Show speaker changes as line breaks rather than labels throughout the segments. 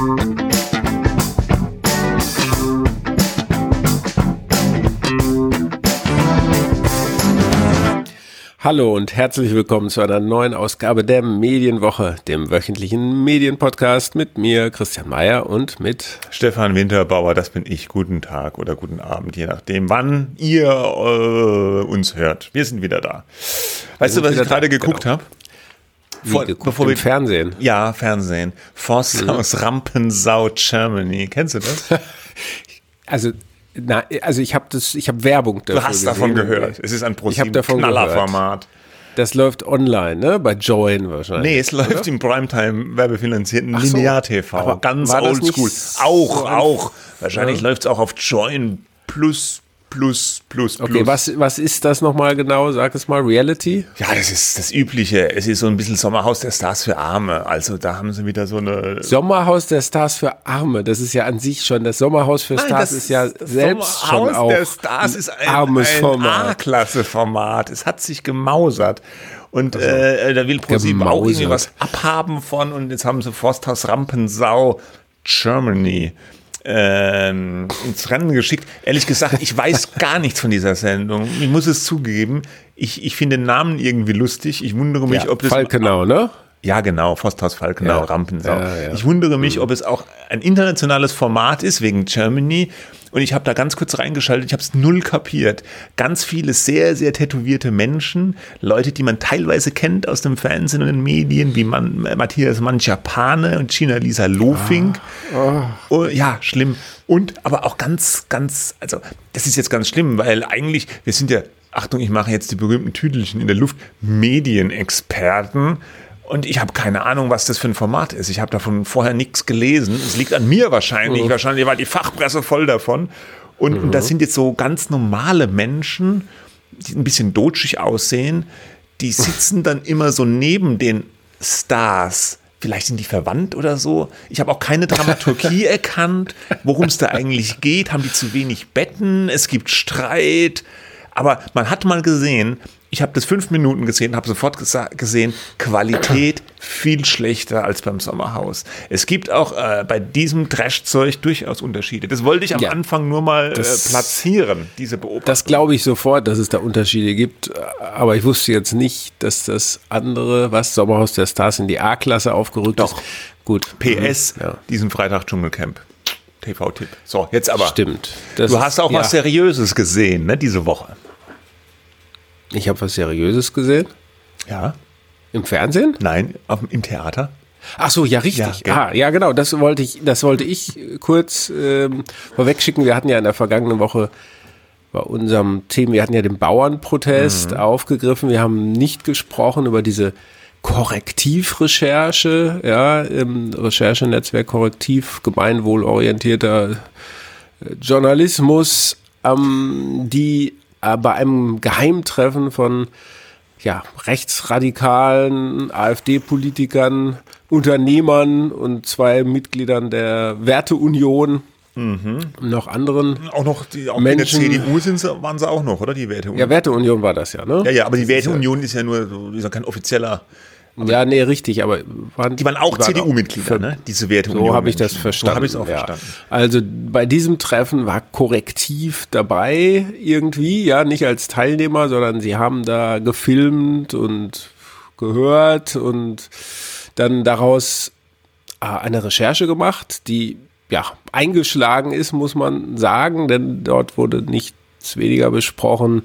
Hallo und herzlich willkommen zu einer neuen Ausgabe der Medienwoche, dem wöchentlichen Medienpodcast mit mir, Christian Mayer und mit
Stefan Winterbauer. Das bin ich. Guten Tag oder guten Abend, je nachdem, wann ihr äh, uns hört. Wir sind wieder da. Weißt du, was ich gerade geguckt genau. habe?
Vor, geguckt, bevor wir Fernsehen.
Ja, Fernsehen. Forsthaus mhm. Rampensau Germany. Kennst du das?
also na, also ich habe das, ich habe Werbung
dafür. Du hast gesehen. davon gehört. Es ist ein Knallerformat.
Das läuft online, ne? Bei Join wahrscheinlich.
Nee, es oder? läuft im Primetime werbefinanzierten so. Linear-TV. Ganz oldschool. Auch, so auch. Wahrscheinlich ja. läuft es auch auf Join Plus plus, plus, plus.
Okay, was, was ist das nochmal genau? Sag es mal, Reality?
Ja, das ist das Übliche. Es ist so ein bisschen Sommerhaus der Stars für Arme. Also da haben sie wieder so eine...
Sommerhaus der Stars für Arme, das ist ja an sich schon, das Sommerhaus für Nein, Stars ist ja selbst Sommerhaus schon auch der
Stars ist ein, armes ein A-Klasse-Format. Es hat sich gemausert. Und also, äh, da will ProSieben auch irgendwie was abhaben von und jetzt haben sie Forsthaus Rampensau Germany ähm, ins Rennen geschickt. Ehrlich gesagt, ich weiß gar nichts von dieser Sendung. Ich muss es zugeben. Ich, ich finde den Namen irgendwie lustig. Ich wundere mich, ja, ob das.
Falkenau, ne?
Ja, genau, Forsthaus Falkenau, ja. Rampensau. Ja, ja. Ich wundere mich, mhm. ob es auch ein internationales Format ist wegen Germany. Und ich habe da ganz kurz reingeschaltet, ich habe es null kapiert. Ganz viele sehr, sehr tätowierte Menschen, Leute, die man teilweise kennt aus dem Fernsehen und den Medien, wie man, Matthias Manchapane und China Lisa Lofink. Oh. Oh, ja, schlimm. Und aber auch ganz, ganz, also das ist jetzt ganz schlimm, weil eigentlich, wir sind ja, Achtung, ich mache jetzt die berühmten Tüdelchen in der Luft, Medienexperten. Und ich habe keine Ahnung, was das für ein Format ist. Ich habe davon vorher nichts gelesen. Es liegt an mir wahrscheinlich. Mhm. Wahrscheinlich war die Fachpresse voll davon. Und, mhm. das sind jetzt so ganz normale Menschen, die ein bisschen dotschig aussehen. Die sitzen dann immer so neben den Stars. Vielleicht sind die verwandt oder so. Ich habe auch keine Dramaturgie erkannt, worum es da eigentlich geht. Haben die zu wenig Betten? Es gibt Streit. Aber man hat mal gesehen, ich habe das fünf Minuten gesehen, habe sofort gesehen, Qualität viel schlechter als beim Sommerhaus. Es gibt auch äh, bei diesem Trash-Zeug durchaus Unterschiede. Das wollte ich am ja, Anfang nur mal das, äh, platzieren, diese Beobachtung.
Das glaube ich sofort, dass es da Unterschiede gibt. Aber ich wusste jetzt nicht, dass das andere, was Sommerhaus der Stars in die A-Klasse aufgerückt
Doch. ist. Gut. PS, mhm, ja. diesen Freitag Dschungelcamp. TV-Tipp. So, jetzt aber.
Stimmt.
du hast auch ja. was Seriöses gesehen, ne, diese Woche.
Ich habe was Seriöses gesehen.
Ja.
Im Fernsehen?
Nein, auf, im Theater.
Ach so, ja, richtig. Ja, ah, ja, genau. Das wollte ich, das wollte ich kurz ähm, vorwegschicken. Wir hatten ja in der vergangenen Woche bei unserem Thema, wir hatten ja den Bauernprotest mhm. aufgegriffen. Wir haben nicht gesprochen über diese Korrektivrecherche, ja, im Recherchenetzwerk Korrektiv, gemeinwohlorientierter äh, Journalismus, ähm, die äh, bei einem Geheimtreffen von ja, rechtsradikalen AfD-Politikern, Unternehmern und zwei Mitgliedern der Werteunion Mhm. Noch anderen.
Auch noch die auch Menschen. in der CDU sind sie, waren sie auch noch, oder? Die
Werteunion. Ja, Werteunion war das ja, ne?
Ja, ja, aber die Werteunion ist ja nur, ist ja kein offizieller
aber ja, nee, richtig, aber
waren, die waren auch CDU-Mitglieder, ne?
Diese Werte. So habe ich das verstanden. So habe ich es auch ja. verstanden. Also bei diesem Treffen war Korrektiv dabei irgendwie, ja, nicht als Teilnehmer, sondern sie haben da gefilmt und gehört und dann daraus äh, eine Recherche gemacht, die ja eingeschlagen ist, muss man sagen, denn dort wurde nichts weniger besprochen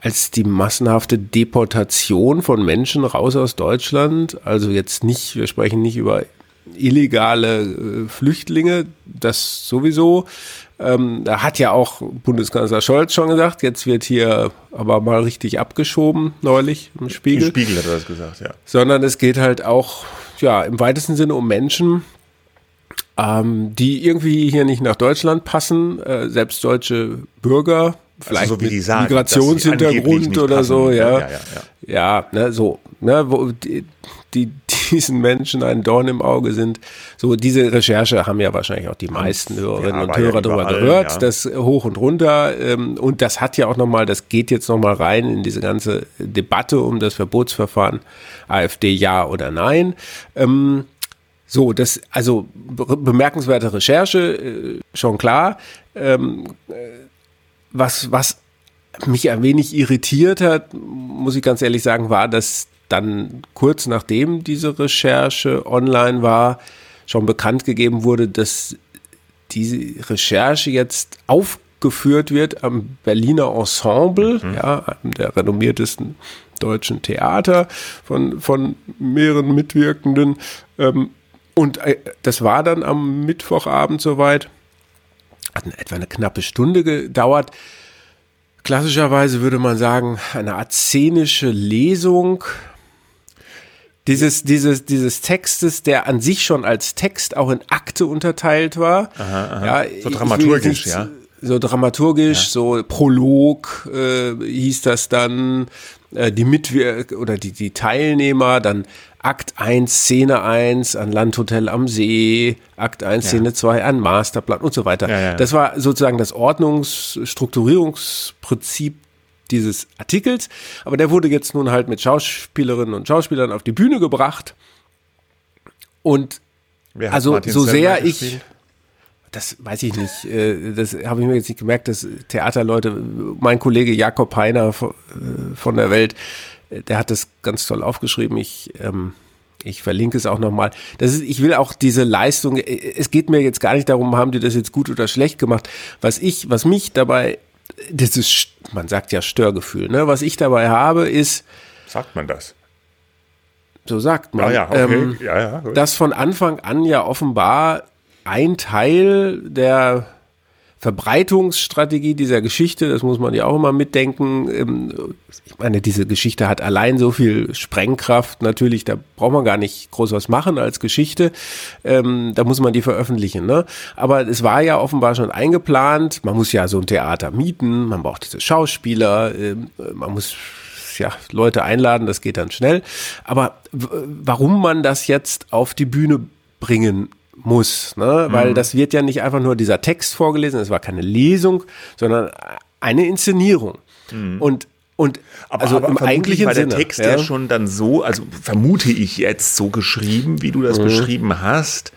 als die massenhafte Deportation von Menschen raus aus Deutschland. Also jetzt nicht, wir sprechen nicht über illegale äh, Flüchtlinge, das sowieso. Ähm, da hat ja auch Bundeskanzler Scholz schon gesagt, jetzt wird hier aber mal richtig abgeschoben, neulich im Spiegel. Im
Spiegel hat er das gesagt, ja.
Sondern es geht halt auch, ja, im weitesten Sinne um Menschen, ähm, die irgendwie hier nicht nach Deutschland passen, äh, selbst deutsche Bürger, vielleicht also so mit sagen, Migrationshintergrund oder so, ja. Ja, ja, ja. ja ne, so, ne, wo die, die, diesen Menschen ein Dorn im Auge sind. So, diese Recherche haben ja wahrscheinlich auch die meisten Hörerinnen und Hörer darüber gehört, das hoch und runter. Ähm, und das hat ja auch nochmal, das geht jetzt nochmal rein in diese ganze Debatte um das Verbotsverfahren AfD ja oder nein. Ähm, So, das, also bemerkenswerte Recherche, äh, schon klar. Ähm, äh, was, was mich ein wenig irritiert hat, muss ich ganz ehrlich sagen, war, dass dann kurz nachdem diese Recherche online war, schon bekannt gegeben wurde, dass diese Recherche jetzt aufgeführt wird am Berliner Ensemble, mhm. ja, einem der renommiertesten deutschen Theater von, von mehreren Mitwirkenden. Ähm, und äh, das war dann am Mittwochabend soweit. Hat etwa eine knappe Stunde gedauert. Klassischerweise würde man sagen, eine Art szenische Lesung dieses, dieses, dieses Textes, der an sich schon als Text auch in Akte unterteilt war. Aha,
aha. Ja, so dramaturgisch, ja.
So dramaturgisch, ja. so Prolog äh, hieß das dann, äh, die Mitwirk oder die, die Teilnehmer, dann Akt 1, Szene 1 an Landhotel am See, Akt 1, ja. Szene 2 an Masterplan und so weiter. Ja, ja. Das war sozusagen das Ordnungsstrukturierungsprinzip dieses Artikels. Aber der wurde jetzt nun halt mit Schauspielerinnen und Schauspielern auf die Bühne gebracht. Und also Martin so sehr ich, das weiß ich nicht, äh, das habe ich mir jetzt nicht gemerkt, dass Theaterleute, mein Kollege Jakob Heiner von der Welt, der hat das ganz toll aufgeschrieben. Ich, ähm, ich verlinke es auch nochmal. Das ist, ich will auch diese Leistung, es geht mir jetzt gar nicht darum, haben die das jetzt gut oder schlecht gemacht. Was ich, was mich dabei das ist, man sagt ja Störgefühl, ne? Was ich dabei habe, ist.
Sagt man das?
So sagt man.
Ah, ja, okay. ähm, ja, ja,
dass von Anfang an ja offenbar ein Teil der Verbreitungsstrategie dieser Geschichte, das muss man ja auch immer mitdenken. Ähm, ich meine, diese Geschichte hat allein so viel Sprengkraft. Natürlich, da braucht man gar nicht groß was machen als Geschichte. Ähm, da muss man die veröffentlichen. Ne? Aber es war ja offenbar schon eingeplant. Man muss ja so ein Theater mieten. Man braucht diese Schauspieler. Ähm, man muss ja, Leute einladen, das geht dann schnell. Aber warum man das jetzt auf die Bühne bringen muss, ne? weil mhm. das wird ja nicht einfach nur dieser Text vorgelesen, es war keine Lesung, sondern eine Inszenierung. Mhm. Und und
aber, also aber im eigentlichen war der Sinne, Text ja? ja schon dann so, also vermute ich jetzt so geschrieben, wie du das mhm. beschrieben hast,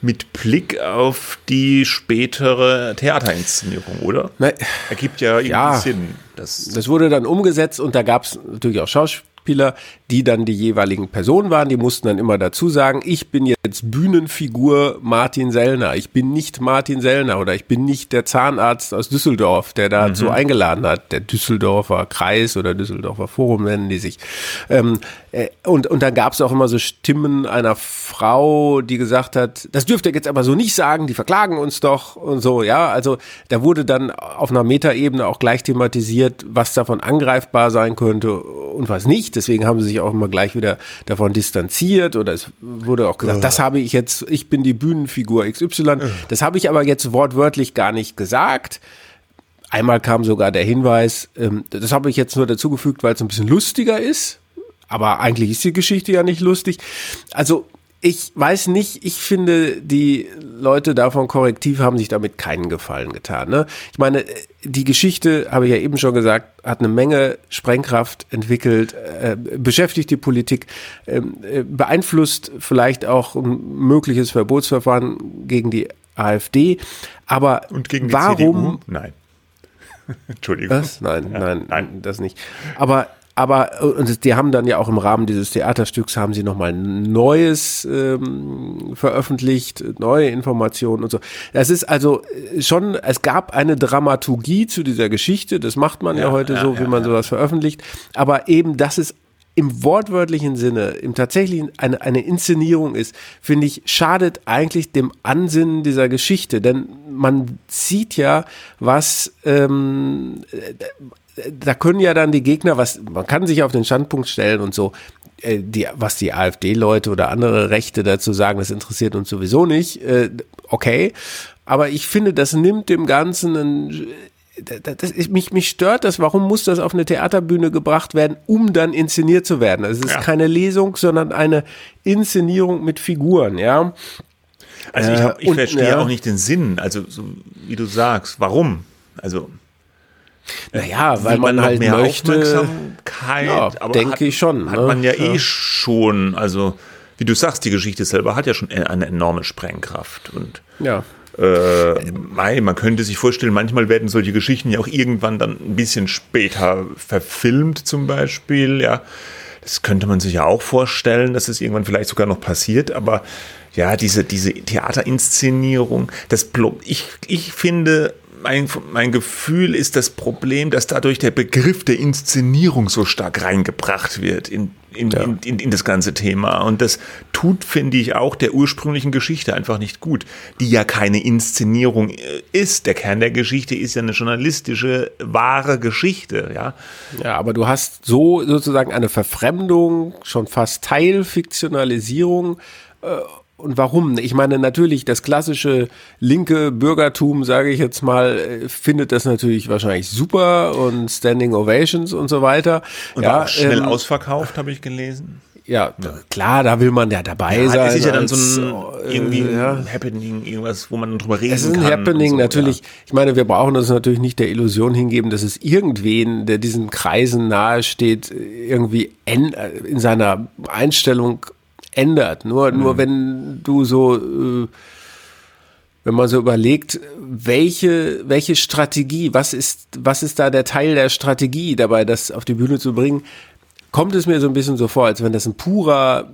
mit Blick auf die spätere Theaterinszenierung, oder?
Na,
Ergibt ja irgendwie
ja,
Sinn.
Das, das wurde dann umgesetzt und da gab es natürlich auch Schauspieler. Schauspieler, die dann die jeweiligen Personen waren. Die mussten dann immer dazu sagen, ich bin jetzt Bühnenfigur Martin Sellner. Ich bin nicht Martin Sellner oder ich bin nicht der Zahnarzt aus Düsseldorf, der dazu mhm. eingeladen hat. Der Düsseldorfer Kreis oder Düsseldorfer Forum nennen die sich. Ähm, äh, und, und dann gab es auch immer so Stimmen einer Frau, die gesagt hat, das dürft ihr jetzt aber so nicht sagen, die verklagen uns doch und so, ja. Also da wurde dann auf einer Metaebene auch gleich thematisiert, was davon angreifbar sein könnte und was nicht. Deswegen haben sie sich auch immer gleich wieder davon distanziert oder es wurde auch gesagt, ja. das habe ich jetzt, ich bin die Bühnenfigur XY. Ja. Das habe ich aber jetzt wortwörtlich gar nicht gesagt. Einmal kam sogar der Hinweis, ähm, das habe ich jetzt nur dazugefügt, weil es ein bisschen lustiger ist. Aber eigentlich ist die Geschichte ja nicht lustig. Also ich weiß nicht, ich finde, die Leute davon Korrektiv haben sich damit keinen Gefallen getan. Ne? Ich meine, die Geschichte, habe ich ja eben schon gesagt, hat eine Menge Sprengkraft entwickelt, äh, beschäftigt die Politik, ähm, äh, beeinflusst vielleicht auch ein mögliches Verbotsverfahren gegen die AfD. Aber
Und gegen die
warum?
CDU? Nein. Entschuldigung.
Was? Nein, ja, nein, nein, das nicht. Aber aber äh, und die haben dann ja auch im Rahmen dieses Theaterstücks haben sie nochmal Neues ähm, veröffentlicht, neue Informationen und so. Das ist also äh, schon, es gab eine Dramaturgie zu dieser Geschichte, das macht man ja, ja heute ja, so, wie man sowas veröffentlicht. Aber eben, dass es im wortwörtlichen Sinne, im tatsächlichen eine, eine Inszenierung ist, finde ich, schadet eigentlich dem Ansinnen dieser Geschichte. Denn man sieht ja, was ähm, da können ja dann die Gegner, was, man kann sich auf den Standpunkt stellen und so, äh, die, was die AfD-Leute oder andere Rechte dazu sagen, das interessiert uns sowieso nicht. Äh, okay. Aber ich finde, das nimmt dem Ganzen ein, das ist, mich, mich stört das, warum muss das auf eine Theaterbühne gebracht werden, um dann inszeniert zu werden? Also es ist ja. keine Lesung, sondern eine Inszenierung mit Figuren, ja.
Also ich, hab, ich äh, verstehe ja. auch nicht den Sinn, also so wie du sagst, warum? Also
naja, weil man, man halt möchte.
Aufmerksamkeit,
ja, denke ich schon.
Hat ne? man ja, eh schon. Also, wie du sagst, die Geschichte selber hat ja schon eine enorme Sprengkraft. Und
ja.
Äh, man könnte sich vorstellen, manchmal werden solche Geschichten ja auch irgendwann dann ein bisschen später verfilmt, zum Beispiel. Ja, das könnte man sich ja auch vorstellen, dass es irgendwann vielleicht sogar noch passiert. Aber ja, diese, diese Theaterinszenierung, das, ich, ich finde, mein, mein Gefühl ist das Problem, dass dadurch der Begriff der Inszenierung so stark reingebracht wird in, in, ja. in, in, in, das ganze Thema. Und das tut, finde ich, auch der ursprünglichen Geschichte einfach nicht gut, die ja keine Inszenierung äh, ist. Der Kern der Geschichte ist ja eine journalistische, wahre Geschichte. Ja,
ja aber du hast so sozusagen eine Verfremdung, schon fast Teilfiktionalisierung. Äh, und warum? Ich meine, natürlich, das klassische linke Bürgertum, sage ich jetzt mal, äh, findet das natürlich wahrscheinlich super und Standing Ovations und so weiter.
Und ja, schnell ähm, ausverkauft, habe ich gelesen.
Ja, ja, klar, da will man ja dabei ja, sein. Es
ist ja dann so ein äh, irgendwie ja. Happening, irgendwas, wo man drüber reden kann. Es ist ein
Happening,
so,
natürlich. Ja. Ich meine, wir brauchen uns natürlich nicht der Illusion hingeben, dass es irgendwen, der diesen Kreisen nahesteht, irgendwie in seiner Einstellung ändert. Nur, mhm. nur wenn du so, äh, wenn man so überlegt, welche, welche Strategie, was ist, was ist da der Teil der Strategie dabei, das auf die Bühne zu bringen, kommt es mir so ein bisschen so vor, als wenn das ein purer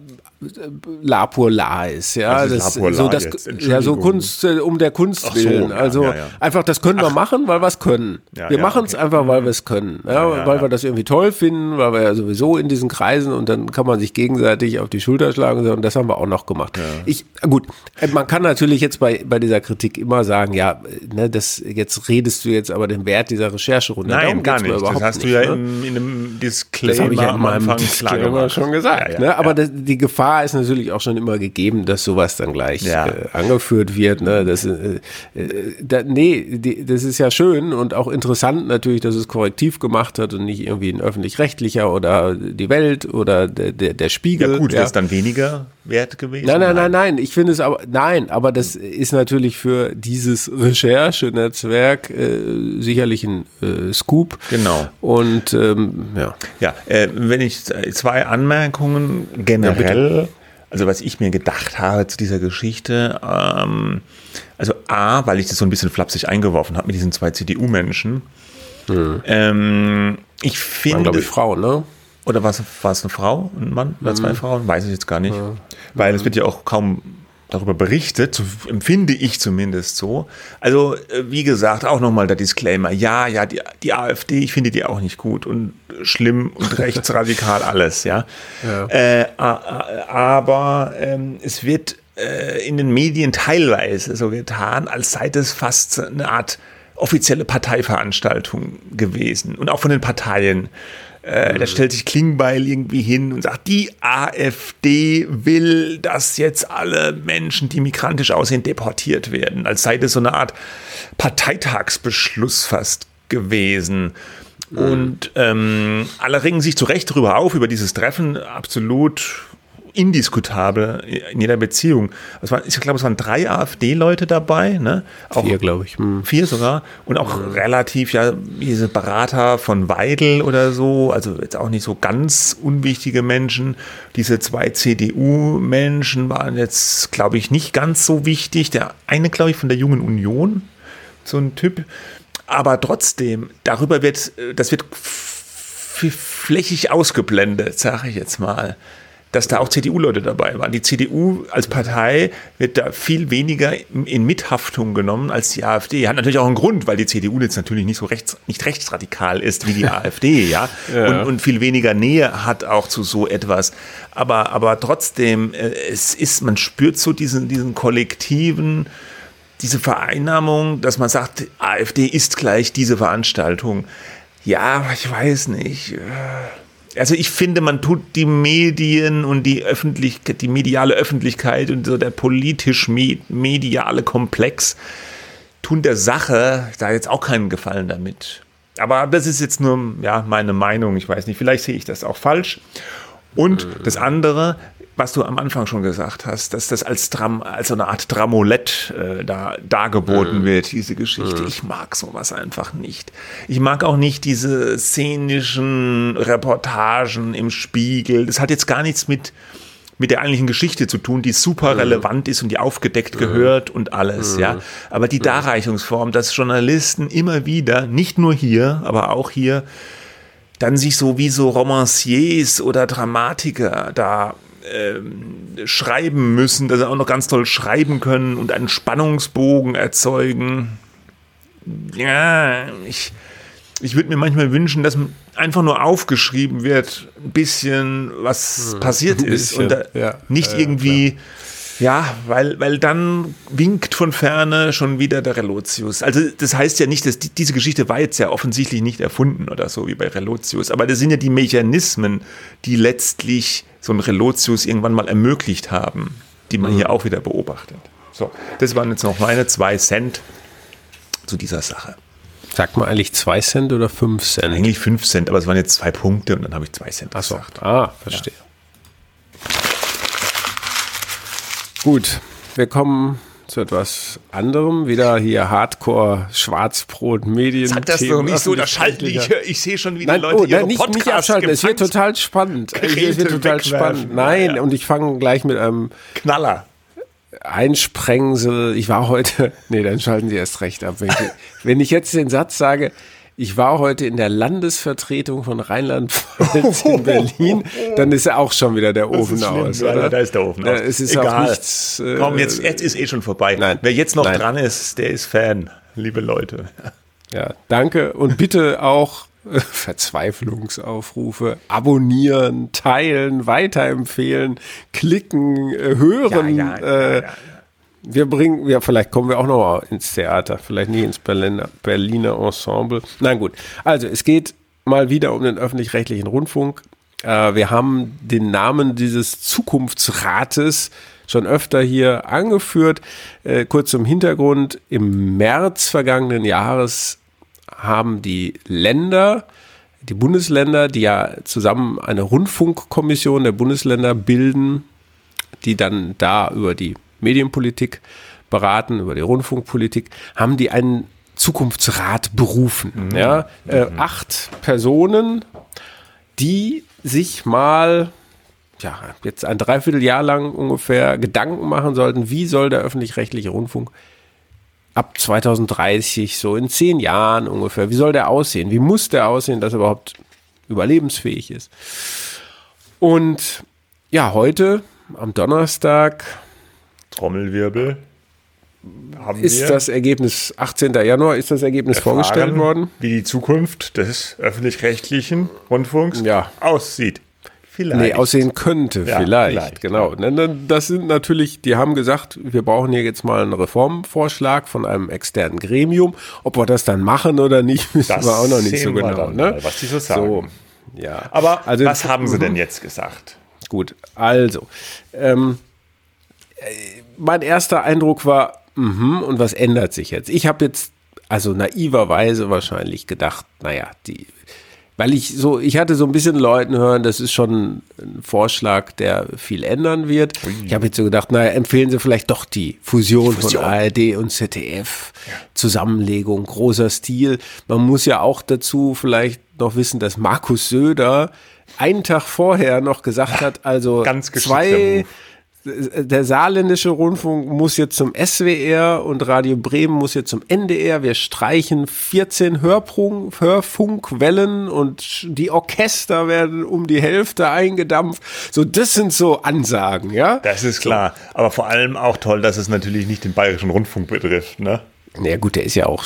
La pour La ist, ja, das, das so das, ja, so Kunst äh, um der Kunst willen. So, also ja, ja. einfach, das können wir Ach. machen, weil wir es können. Wir machen es okay. einfach, weil wir es können, weil wir das irgendwie toll finden, weil wir ja sowieso in diesen Kreisen und dann kann man sich gegenseitig auf die Schulter schlagen und das haben wir auch noch gemacht. Ich, gut, man kann natürlich jetzt bei bei dieser Kritik immer sagen, ja, ne, das jetzt redest du jetzt aber den Wert dieser Rechercherunde.
Nein, gar nicht. Das hast nicht, du ja ne? in, in einem Disclaimer das
ich ja in meinem Disclaimer schon gesagt. Ne? Aber das, die Gefahr Gefahr ist natürlich auch schon immer gegeben, dass sowas dann gleich ja. äh, angeführt wird. Ne? Das, äh, äh, da, nee, die, das ist ja schön und auch interessant natürlich, dass es korrektiv gemacht hat und nicht irgendwie ein öffentlich-rechtlicher oder die Welt oder der, der, der Spiegel.
Ja gut, ja. wäre es dann weniger wert gewesen?
Nein, nein, nein, nein. Ich finde es aber, nein, aber das ist natürlich für dieses Recherchenetzwerk äh, sicherlich ein äh, Scoop.
Genau.
Und ähm, ja.
Ja, äh, wenn ich zwei Anmerkungen generell also was ich mir gedacht habe zu dieser Geschichte, ähm, also A, weil ich das so ein bisschen flapsig eingeworfen habe mit diesen zwei CDU-Menschen. Hm. Ähm, ich finde.
glaube ich, Frauen, ne?
Oder war es, war es eine Frau, ein Mann oder zwei hm. Frauen? Weiß ich jetzt gar nicht. Ja. Weil es wird ja auch kaum darüber berichtet, so empfinde ich zumindest so. Also, äh, wie gesagt, auch nochmal der Disclaimer. Ja, ja, die, die AfD, ich finde die auch nicht gut und schlimm und rechtsradikal alles, ja. ja. Äh, aber ähm, es wird äh, in den Medien teilweise so getan, als sei das fast eine Art offizielle Parteiveranstaltung gewesen und auch von den Parteien. Äh, da stellt sich Klingbeil irgendwie hin und sagt, die AfD will, dass jetzt alle Menschen, die migrantisch aussehen, deportiert werden. Als sei das so eine Art Parteitagsbeschluss fast gewesen. Mhm. Und ähm, alle regen sich zu Recht darüber auf, über dieses Treffen. Absolut indiskutabel in jeder Beziehung. Es waren, ich glaube, es waren drei AfD-Leute dabei, ne?
Auch vier, glaube ich.
Hm. Vier sogar. Und auch mhm. relativ, ja, diese Berater von Weidel oder so, also jetzt auch nicht so ganz unwichtige Menschen. Diese zwei CDU-Menschen waren jetzt, glaube ich, nicht ganz so wichtig. Der eine, glaube ich, von der Jungen Union, so ein Typ. Aber trotzdem, darüber wird, das wird flächig ausgeblendet, sage ich jetzt mal dass da auch CDU-Leute dabei waren. Die CDU als Partei wird da viel weniger in Mithaftung genommen als die AfD. Hat natürlich auch einen Grund, weil die CDU jetzt natürlich nicht so rechts, nicht rechtsradikal ist wie die AfD, ja, ja. Und, und, viel weniger Nähe hat auch zu so etwas. Aber, aber trotzdem, äh, es ist, man spürt so diesen, diesen kollektiven, diese Vereinnahmung, dass man sagt, AfD ist gleich diese Veranstaltung. Ja, ich weiß nicht also ich finde, man tut die Medien und die Öffentlichkeit, die mediale Öffentlichkeit und so der politisch-mediale Komplex tun der Sache da jetzt auch keinen Gefallen damit. Aber das ist jetzt nur ja, meine Meinung. Ich weiß nicht, vielleicht sehe ich das auch falsch. Und das andere, was du am Anfang schon gesagt hast, dass das als, Dram, als so eine Art Dramolett äh, da dargeboten mhm. wird, diese Geschichte. Mhm. Ich mag sowas einfach nicht. Ich mag auch nicht diese szenischen Reportagen im Spiegel. Das hat jetzt gar nichts mit mit der eigentlichen Geschichte zu tun, die super mhm. relevant ist und die aufgedeckt mhm. gehört und alles, mhm. ja. Aber die Darreichungsform, dass Journalisten immer wieder, nicht nur hier, aber auch hier, dann sich so wie so Romanciers oder Dramatiker da ähm, schreiben müssen, dass sie auch noch ganz toll schreiben können und einen Spannungsbogen erzeugen. Ja, ich, ich würde mir manchmal wünschen, dass einfach nur aufgeschrieben wird, ein bisschen, was hm, passiert ist. Und ja, nicht ja, irgendwie, klar. ja, weil, weil dann winkt von ferne schon wieder der Relotius. Also das heißt ja nicht, dass die, diese Geschichte war jetzt ja offensichtlich nicht erfunden oder so wie bei Relotius, aber das sind ja die Mechanismen, die letztlich so ein Relotius irgendwann mal ermöglicht haben, die man mhm. hier auch wieder beobachtet. So, das waren jetzt noch meine zwei Cent zu dieser Sache.
Sagt man eigentlich zwei Cent oder fünf Cent?
Eigentlich fünf Cent, aber es waren jetzt zwei Punkte und dann habe ich zwei Cent
Ach so. gesagt. Ah, verstehe. Ja. Gut, wir kommen zu etwas anderem. Wieder hier Hardcore, Schwarzbrot, Medien.
Sag das doch nicht so, da schalten ich, ich sehe schon wieder
nein, Leute, oh, nein, nicht, Podcasts nicht abschalten, es wird total spannend. Es wird total spannend. Nein, ja, ja. und ich fange gleich mit einem
Knaller.
Einsprengsel. Ich war heute, nee, dann schalten Sie erst recht ab. Wenn ich, wenn ich jetzt den Satz sage, ich war heute in der Landesvertretung von Rheinland-Pfalz in Berlin, dann ist ja auch schon wieder der Ofen aus.
Oder? da ist der Ofen aus.
Es ist Egal. auch nichts.
Äh, Komm, jetzt, jetzt ist eh schon vorbei. Nein. Wer jetzt noch Nein. dran ist, der ist Fan, liebe Leute.
Ja, danke und bitte auch Verzweiflungsaufrufe, abonnieren, teilen, weiterempfehlen, klicken, äh, hören. Ja, ja, ja, wir bringen, ja, vielleicht kommen wir auch noch ins Theater, vielleicht nicht ins Berliner, Berliner Ensemble. Nein, gut. Also, es geht mal wieder um den öffentlich-rechtlichen Rundfunk. Äh, wir haben den Namen dieses Zukunftsrates schon öfter hier angeführt. Äh, kurz zum Hintergrund. Im März vergangenen Jahres haben die Länder, die Bundesländer, die ja zusammen eine Rundfunkkommission der Bundesländer bilden, die dann da über die Medienpolitik beraten, über die Rundfunkpolitik, haben die einen Zukunftsrat berufen. Mhm. Ja, äh, mhm. acht Personen, die sich mal ja, jetzt ein Dreivierteljahr lang ungefähr Gedanken machen sollten, wie soll der öffentlich-rechtliche Rundfunk ab 2030, so in zehn Jahren ungefähr, wie soll der aussehen? Wie muss der aussehen, dass er überhaupt überlebensfähig ist? Und ja, heute am Donnerstag.
Trommelwirbel.
ist wir das Ergebnis, 18. Januar, ist das Ergebnis erfahren, vorgestellt worden?
Wie die Zukunft des öffentlich-rechtlichen Rundfunks ja. aussieht.
Vielleicht. Nee, aussehen könnte, ja, vielleicht, vielleicht, genau. Das sind natürlich, die haben gesagt, wir brauchen hier jetzt mal einen Reformvorschlag von einem externen Gremium. Ob wir das dann machen oder nicht, wissen das wir auch noch nicht so genau.
Ne? Was die so sagen. So, ja. Aber also, was haben sie denn jetzt gesagt?
Gut, also, ähm, äh, mein erster Eindruck war, mh, und was ändert sich jetzt? Ich habe jetzt also naiverweise wahrscheinlich gedacht, naja, die weil ich so, ich hatte so ein bisschen Leuten hören, das ist schon ein Vorschlag, der viel ändern wird. Ich habe jetzt so gedacht, naja, empfehlen Sie vielleicht doch die Fusion, die Fusion. von ARD und ZDF, ja. Zusammenlegung, großer Stil. Man muss ja auch dazu vielleicht noch wissen, dass Markus Söder einen Tag vorher noch gesagt hat, also zwei, der saarländische Rundfunk muss jetzt zum SWR und Radio Bremen muss jetzt zum NDR. Wir streichen 14 Hörfunk, Hörfunkwellen und die Orchester werden um die Hälfte eingedampft. So, das sind so Ansagen, ja?
Das ist klar. Aber vor allem auch toll, dass es natürlich nicht den bayerischen Rundfunk betrifft, ne?
Naja, gut, der ist ja auch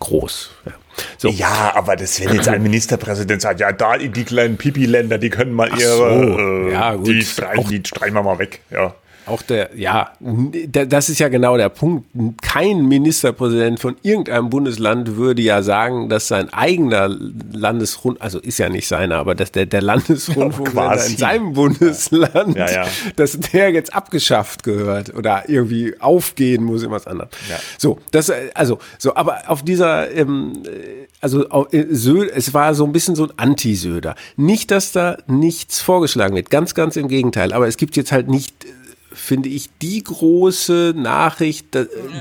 groß. Ja.
So. Ja, aber das, wenn jetzt ein Ministerpräsident sagt, ja, da die kleinen Pipi-Länder, die können mal ihre, so, äh, ja, die, streichen, die streichen wir mal weg, ja.
Auch der, ja, das ist ja genau der Punkt. Kein Ministerpräsident von irgendeinem Bundesland würde ja sagen, dass sein eigener Landesrund, also ist ja nicht seiner, aber dass der, der Landesrundfunk ja, in seinem Bundesland, ja. Ja, dass der jetzt abgeschafft gehört oder irgendwie aufgehen muss, irgendwas anderes. So, das, also, so, aber auf dieser, ähm, also, äh, es war so ein bisschen so ein Anti-Söder. Nicht, dass da nichts vorgeschlagen wird, ganz, ganz im Gegenteil, aber es gibt jetzt halt nicht finde ich, die große Nachricht,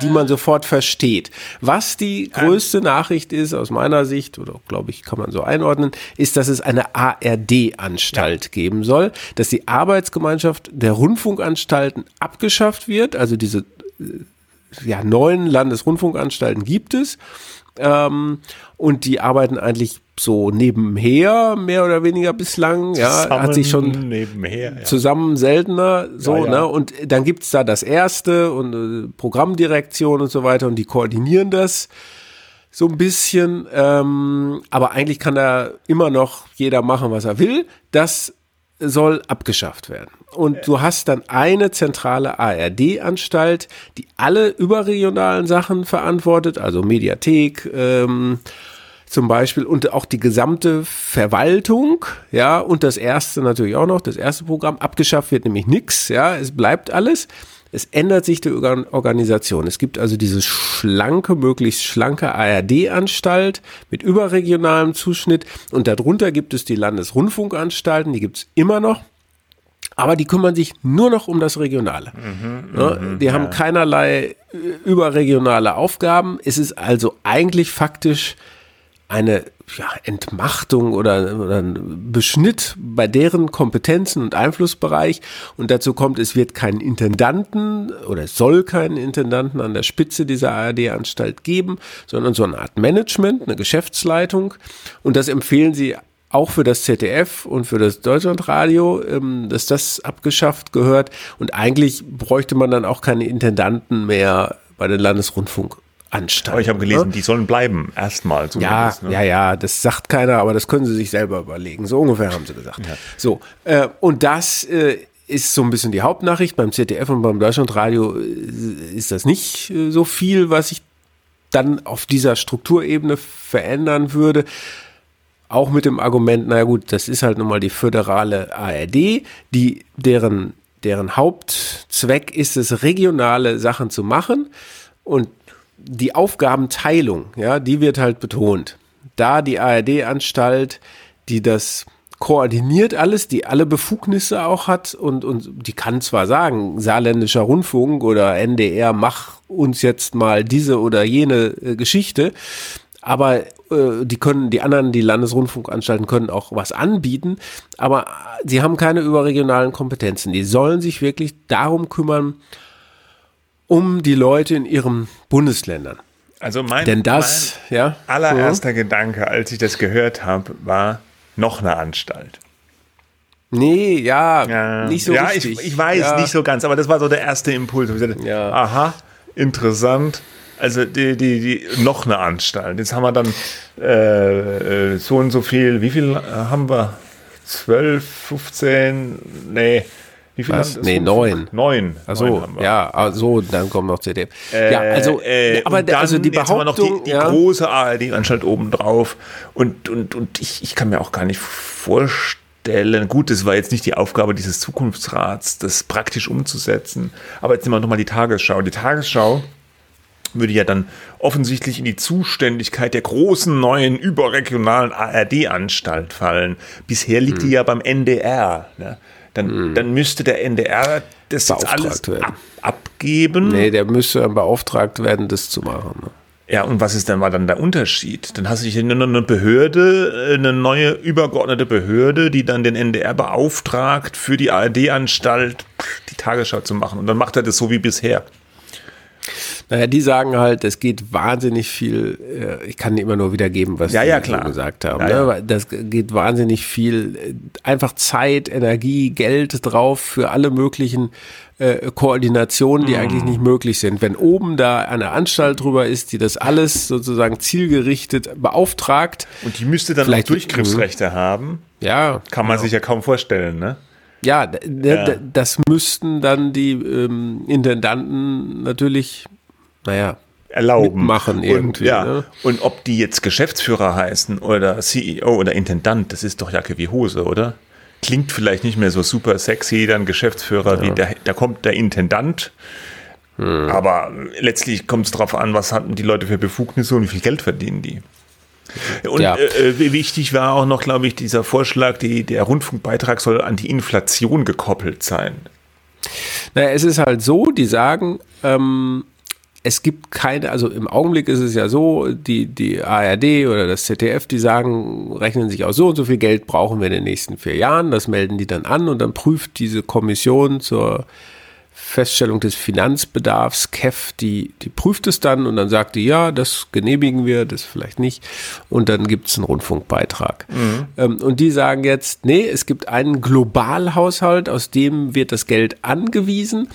die man sofort versteht. Was die größte Nachricht ist, aus meiner Sicht, oder glaube ich, kann man so einordnen, ist, dass es eine ARD-Anstalt ja. geben soll, dass die Arbeitsgemeinschaft der Rundfunkanstalten abgeschafft wird, also diese äh, ja, neun Landesrundfunkanstalten gibt es. Ähm, und die arbeiten eigentlich so nebenher, mehr oder weniger bislang, ja, zusammen hat sich schon nebenher, ja. zusammen seltener, so, ja, ja. ne, und dann gibt's da das erste und äh, Programmdirektion und so weiter und die koordinieren das so ein bisschen, ähm, aber eigentlich kann da immer noch jeder machen, was er will, das soll abgeschafft werden. Und du hast dann eine zentrale ARD-Anstalt, die alle überregionalen Sachen verantwortet, also Mediathek, ähm, zum Beispiel und auch die gesamte Verwaltung, ja, und das erste natürlich auch noch, das erste Programm, abgeschafft wird nämlich nichts, ja, es bleibt alles. Es ändert sich die Organisation. Es gibt also diese schlanke, möglichst schlanke ARD-Anstalt mit überregionalem Zuschnitt und darunter gibt es die Landesrundfunkanstalten, die gibt es immer noch. Aber die kümmern sich nur noch um das Regionale. Mhm, ja, mhm, die ja. haben keinerlei äh, überregionale Aufgaben. Es ist also eigentlich faktisch eine ja, Entmachtung oder, oder ein Beschnitt bei deren Kompetenzen und Einflussbereich. Und dazu kommt, es wird keinen Intendanten oder es soll keinen Intendanten an der Spitze dieser ARD-Anstalt geben, sondern so eine Art Management, eine Geschäftsleitung. Und das empfehlen sie auch für das ZDF und für das Deutschlandradio, ähm, dass das abgeschafft gehört. Und eigentlich bräuchte man dann auch keine Intendanten mehr bei den Landesrundfunk Anstalten.
Aber ich habe gelesen, ne? die sollen bleiben, erstmal.
Ja, ne? ja, ja, das sagt keiner, aber das können sie sich selber überlegen. So ungefähr haben sie gesagt. Ja. So, äh, und das äh, ist so ein bisschen die Hauptnachricht. Beim ZDF und beim Deutschlandradio äh, ist das nicht äh, so viel, was sich dann auf dieser Strukturebene verändern würde. Auch mit dem Argument, naja gut, das ist halt nun mal die föderale ARD, die, deren, deren Hauptzweck ist es, regionale Sachen zu machen. Und die Aufgabenteilung, ja, die wird halt betont. Da die ARD-Anstalt, die das koordiniert alles, die alle Befugnisse auch hat und, und die kann zwar sagen, saarländischer Rundfunk oder NDR, mach uns jetzt mal diese oder jene äh, Geschichte, aber äh, die können, die anderen, die Landesrundfunkanstalten können auch was anbieten, aber sie haben keine überregionalen Kompetenzen. Die sollen sich wirklich darum kümmern, um die Leute in ihren Bundesländern.
Also mein,
Denn das,
mein
ja,
allererster so. Gedanke, als ich das gehört habe, war noch eine Anstalt.
Nee, ja, ja. nicht so
ja, richtig. Ich, ich weiß, ja. nicht so ganz, aber das war so der erste Impuls. Dachte, ja. Aha, interessant. Also die, die, die, noch eine Anstalt. Jetzt haben wir dann äh, äh so und so viel, wie viel haben wir? 12, 15, nee,
wie viel Was? Nee, neun.
Neun.
Achso, ja, also dann kommt noch CDF. Äh, ja, also,
äh, aber dann, also die Behauptung, noch die, die ja. große ARD-Anstalt oben drauf und, und, und ich, ich kann mir auch gar nicht vorstellen, gut, das war jetzt nicht die Aufgabe dieses Zukunftsrats, das praktisch umzusetzen, aber jetzt nehmen wir nochmal die Tagesschau. Die Tagesschau würde ja dann offensichtlich in die Zuständigkeit der großen neuen überregionalen ARD-Anstalt fallen. Bisher liegt hm. die ja beim NDR. Ne? Dann, hm. dann müsste der NDR das jetzt alles ab, abgeben.
Nee, der müsste dann beauftragt werden, das zu machen. Ne?
Ja, und was ist denn mal dann der Unterschied? Dann hast du hier eine Behörde, eine neue übergeordnete Behörde, die dann den NDR beauftragt, für die ARD-Anstalt die Tagesschau zu machen. Und dann macht er das so wie bisher.
Naja, die sagen halt, es geht wahnsinnig viel, äh, ich kann immer nur wiedergeben, was
ja, ja, klar.
gesagt haben. Ja, ne? Das geht wahnsinnig viel, äh, einfach Zeit, Energie, Geld drauf für alle möglichen äh, Koordinationen, die mm. eigentlich nicht möglich sind. Wenn oben da eine Anstalt drüber ist, die das alles sozusagen zielgerichtet beauftragt.
Und die müsste dann vielleicht Durchgriffsrechte haben.
Ja.
Kann man genau. sich ja kaum vorstellen, ne?
Ja, ja, das müssten dann die ähm, Intendanten natürlich naja,
erlauben.
Machen irgendwie.
Und, ja. Ne? und ob die jetzt Geschäftsführer heißen oder CEO oder Intendant, das ist doch Jacke wie Hose, oder? Klingt vielleicht nicht mehr so super sexy, dann Geschäftsführer, ja. wie der, da kommt der Intendant. Hm. Aber letztlich kommt es darauf an, was hatten die Leute für Befugnisse und wie viel Geld verdienen die. Und ja. äh, wichtig war auch noch, glaube ich, dieser Vorschlag, die, der Rundfunkbeitrag soll an die Inflation gekoppelt sein.
Naja, es ist halt so, die sagen, ähm, es gibt keine, also im Augenblick ist es ja so, die, die ARD oder das ZDF, die sagen, rechnen sich aus, so und so viel Geld brauchen wir in den nächsten vier Jahren, das melden die dann an und dann prüft diese Kommission zur Feststellung des Finanzbedarfs, KEF, die, die prüft es dann und dann sagt die, ja, das genehmigen wir, das vielleicht nicht. Und dann gibt es einen Rundfunkbeitrag. Mhm. Ähm, und die sagen jetzt, nee, es gibt einen Globalhaushalt, aus dem wird das Geld angewiesen.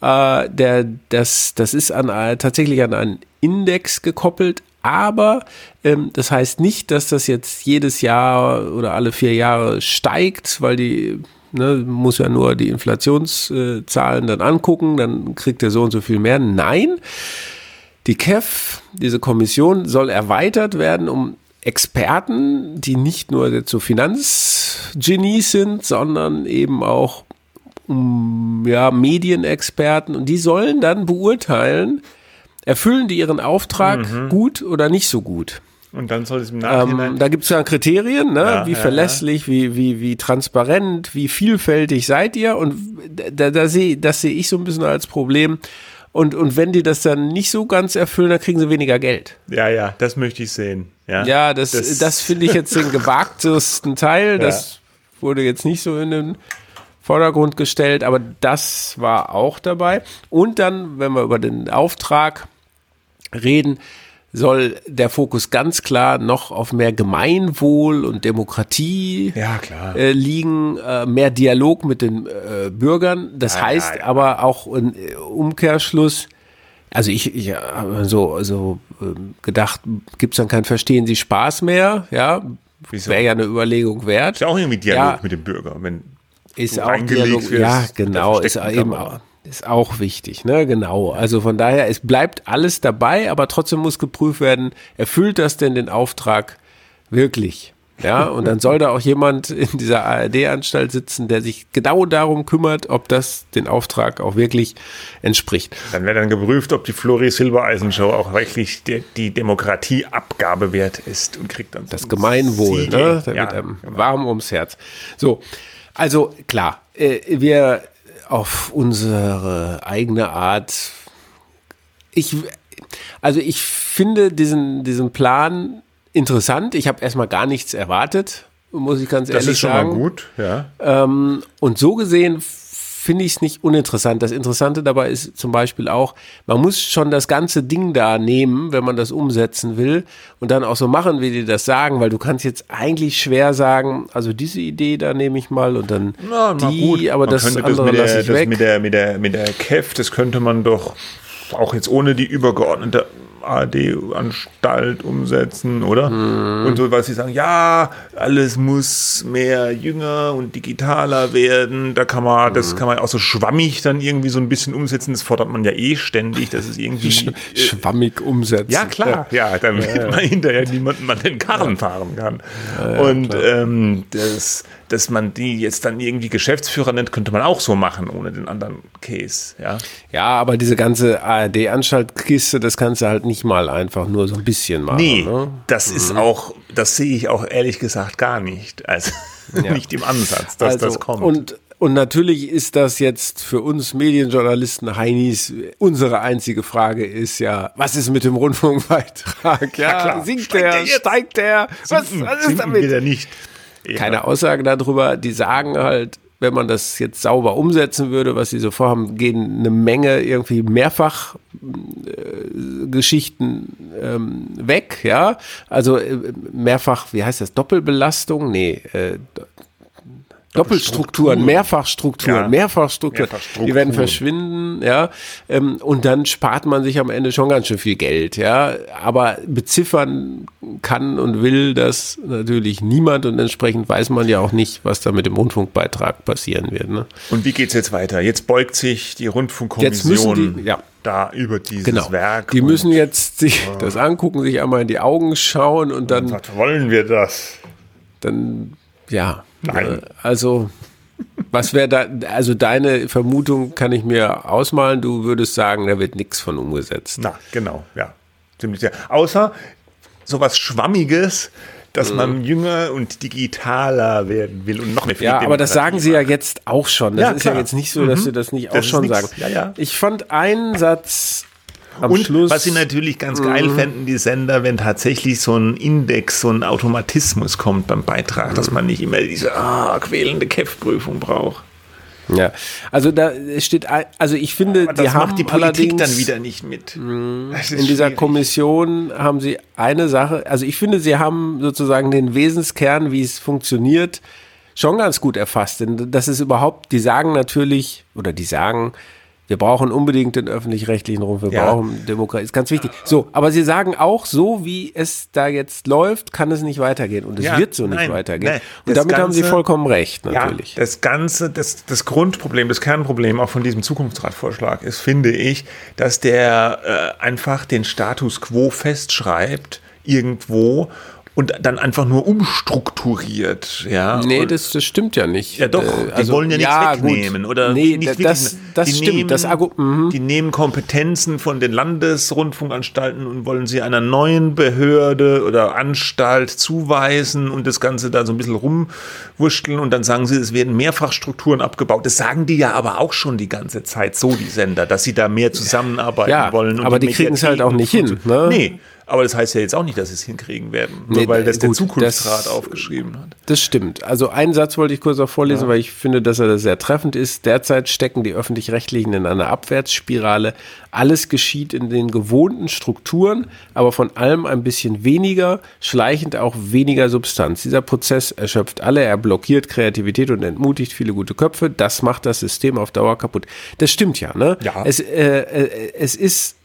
Äh, der, das, das ist an, äh, tatsächlich an einen Index gekoppelt, aber ähm, das heißt nicht, dass das jetzt jedes Jahr oder alle vier Jahre steigt, weil die ne, muss ja nur die Inflationszahlen dann angucken, dann kriegt er so und so viel mehr. Nein, die KEF, diese Kommission, soll erweitert werden um Experten, die nicht nur so Finanzgenies sind, sondern eben auch ja, Medienexperten und die sollen dann beurteilen, erfüllen die ihren Auftrag mhm. gut oder nicht so gut.
Und dann soll es im
Nachhinein. Ähm, da gibt es ja Kriterien, ne? Ja, wie ja, verlässlich, ja. Wie, wie, wie transparent, wie vielfältig seid ihr? Und da, da sehe das sehe ich so ein bisschen als Problem. Und, und wenn die das dann nicht so ganz erfüllen, dann kriegen sie weniger Geld.
Ja, ja, das möchte ich sehen. Ja,
ja das, das, das finde ich jetzt den gewagtesten Teil. Das wurde jetzt nicht so in den Vordergrund gestellt, aber das war auch dabei. Und dann, wenn wir über den Auftrag reden, soll der Fokus ganz klar noch auf mehr Gemeinwohl und Demokratie
ja,
äh, liegen, äh, mehr Dialog mit den äh, Bürgern. Das ja, heißt ja, aber auch im äh, Umkehrschluss, also ich, ich habe so, so ähm, gedacht, gibt es dann kein Verstehen Sie Spaß mehr? Ja, wäre ja eine Überlegung wert.
Ist ja auch irgendwie Dialog mit dem Bürger, wenn
ist auch Dialog, ja genau, ist eben auch ist auch wichtig, ne? Genau. Also von daher, es bleibt alles dabei, aber trotzdem muss geprüft werden, erfüllt das denn den Auftrag wirklich? Ja, und dann soll da auch jemand in dieser ARD-Anstalt sitzen, der sich genau darum kümmert, ob das den Auftrag auch wirklich entspricht.
Dann wird dann geprüft, ob die Flori Silbereisen Show auch wirklich die, die Demokratieabgabe wert ist und kriegt dann
das Gemeinwohl, ne? Da ja, wird einem genau. warm ums Herz. So, also klar, äh, wir auf unsere eigene Art. Ich, also ich finde diesen, diesen Plan interessant. Ich habe erstmal gar nichts erwartet, muss ich ganz das ehrlich sagen. Das ist schon
mal gut, ja.
Ähm, und so gesehen finde ich es nicht uninteressant. Das Interessante dabei ist zum Beispiel auch, man muss schon das ganze Ding da nehmen, wenn man das umsetzen will und dann auch so machen, wie die das sagen, weil du kannst jetzt eigentlich schwer sagen, also diese Idee da nehme ich mal und dann
na, die, gut. aber man das andere lasse ich das weg. Mit der, mit der, mit der KEF, das könnte man doch auch jetzt ohne die übergeordnete AD-Anstalt umsetzen, oder? Mhm. Und so, was sie sagen, ja, alles muss mehr jünger und digitaler werden. Da kann man, mhm. das kann man auch so schwammig dann irgendwie so ein bisschen umsetzen. Das fordert man ja eh ständig. Das ist irgendwie Sch
äh, schwammig umsetzen.
Ja, klar. Ja, damit ja, ja. man hinterher niemanden man den Karren fahren kann. Ja, und ähm, das dass man die jetzt dann irgendwie Geschäftsführer nennt, könnte man auch so machen, ohne den anderen Case. Ja,
ja aber diese ganze ARD-Anschaltkiste, das kannst du halt nicht mal einfach nur so ein bisschen machen.
Nee, ne? das mhm. ist auch, das sehe ich auch ehrlich gesagt gar nicht. Also ja. nicht im Ansatz, dass also, das kommt.
Und und natürlich ist das jetzt für uns Medienjournalisten Heinis unsere einzige Frage ist ja, was ist mit dem Rundfunkbeitrag? Ja, ja klar. sinkt steigt der, steigt der? Was, was ist damit?
Wieder nicht.
Keine Aussage darüber. Die sagen halt, wenn man das jetzt sauber umsetzen würde, was sie so vorhaben, gehen eine Menge irgendwie mehrfach äh, Geschichten ähm, weg, ja. Also äh, mehrfach, wie heißt das, Doppelbelastung? Nee, äh, Doppelstrukturen, Mehrfachstrukturen, ja. Mehrfachstrukturen, Mehrfachstrukturen, die werden verschwinden, ja. Ähm, und dann spart man sich am Ende schon ganz schön viel Geld, ja. Aber beziffern kann und will das natürlich niemand und entsprechend weiß man ja auch nicht, was da mit dem Rundfunkbeitrag passieren wird. Ne?
Und wie geht's jetzt weiter? Jetzt beugt sich die Rundfunkkommission
die, ja.
da über dieses
genau.
Werk.
Die müssen jetzt sich oh. das angucken, sich einmal in die Augen schauen und dann.
Was wollen wir das?
Dann, ja
Nein. Äh,
also, was wäre da, also deine Vermutung kann ich mir ausmalen, du würdest sagen, da wird nichts von umgesetzt.
Na, genau, ja. Ziemlich sehr. Außer sowas Schwammiges dass mhm. man jünger und digitaler werden will und noch mehr.
Ja, aber das sagen Sie ja jetzt auch schon. Das ja, ist klar. ja jetzt nicht so, dass mhm. Sie das nicht das auch schon sagen.
Ja, ja.
Ich fand einen Satz
am und Schluss, was sie natürlich ganz geil mhm. fänden, die Sender, wenn tatsächlich so ein Index, so ein Automatismus kommt beim Beitrag, mhm. dass man nicht immer diese ah, quälende KEF-Prüfung braucht.
Ja, also da steht, also ich finde,
Aber das die haben die Politik dann wieder nicht mit.
Mhm. In dieser Kommission haben sie eine Sache, also ich finde, sie haben sozusagen den Wesenskern, wie es funktioniert, schon ganz gut erfasst. Denn das ist überhaupt, die sagen natürlich, oder die sagen, wir brauchen unbedingt den öffentlich-rechtlichen Rundfunk, wir ja. brauchen Demokratie, ist ganz wichtig. So, aber sie sagen auch, so wie es da jetzt läuft, kann es nicht weitergehen und es ja, wird so nicht nein, weitergehen. Nein, und damit Ganze, haben sie vollkommen recht, natürlich.
Ja, das Ganze, das, das Grundproblem, das Kernproblem auch von diesem Zukunftsratvorschlag ist, finde ich, dass der äh, einfach den Status quo festschreibt, irgendwo und dann einfach nur umstrukturiert. Ja?
Nee, das, das stimmt ja nicht.
Ja doch, äh, also, die wollen ja nichts ja, wegnehmen. Gut. Oder
nee, nicht das, das die stimmt. Nehmen, das
mhm. Die nehmen Kompetenzen von den Landesrundfunkanstalten und wollen sie einer neuen Behörde oder Anstalt zuweisen und das Ganze da so ein bisschen rumwurschteln und dann sagen sie, es werden Mehrfachstrukturen abgebaut. Das sagen die ja aber auch schon die ganze Zeit so, die Sender, dass sie da mehr zusammenarbeiten ja, wollen.
aber die kriegen es halt auch nicht hin.
Ne? Nee, aber das heißt ja jetzt auch nicht, dass sie es hinkriegen werden, nur nee, weil das gut, der Zukunftsrat das, aufgeschrieben hat.
Das stimmt. Also einen Satz wollte ich kurz auch vorlesen, ja. weil ich finde, dass er das sehr treffend ist. Derzeit stecken die öffentlich-rechtlichen in einer Abwärtsspirale. Alles geschieht in den gewohnten Strukturen, aber von allem ein bisschen weniger, schleichend auch weniger Substanz. Dieser Prozess erschöpft alle, er blockiert Kreativität und entmutigt viele gute Köpfe. Das macht das System auf Dauer kaputt. Das stimmt ja, ne?
Ja.
Es, äh, äh, es ist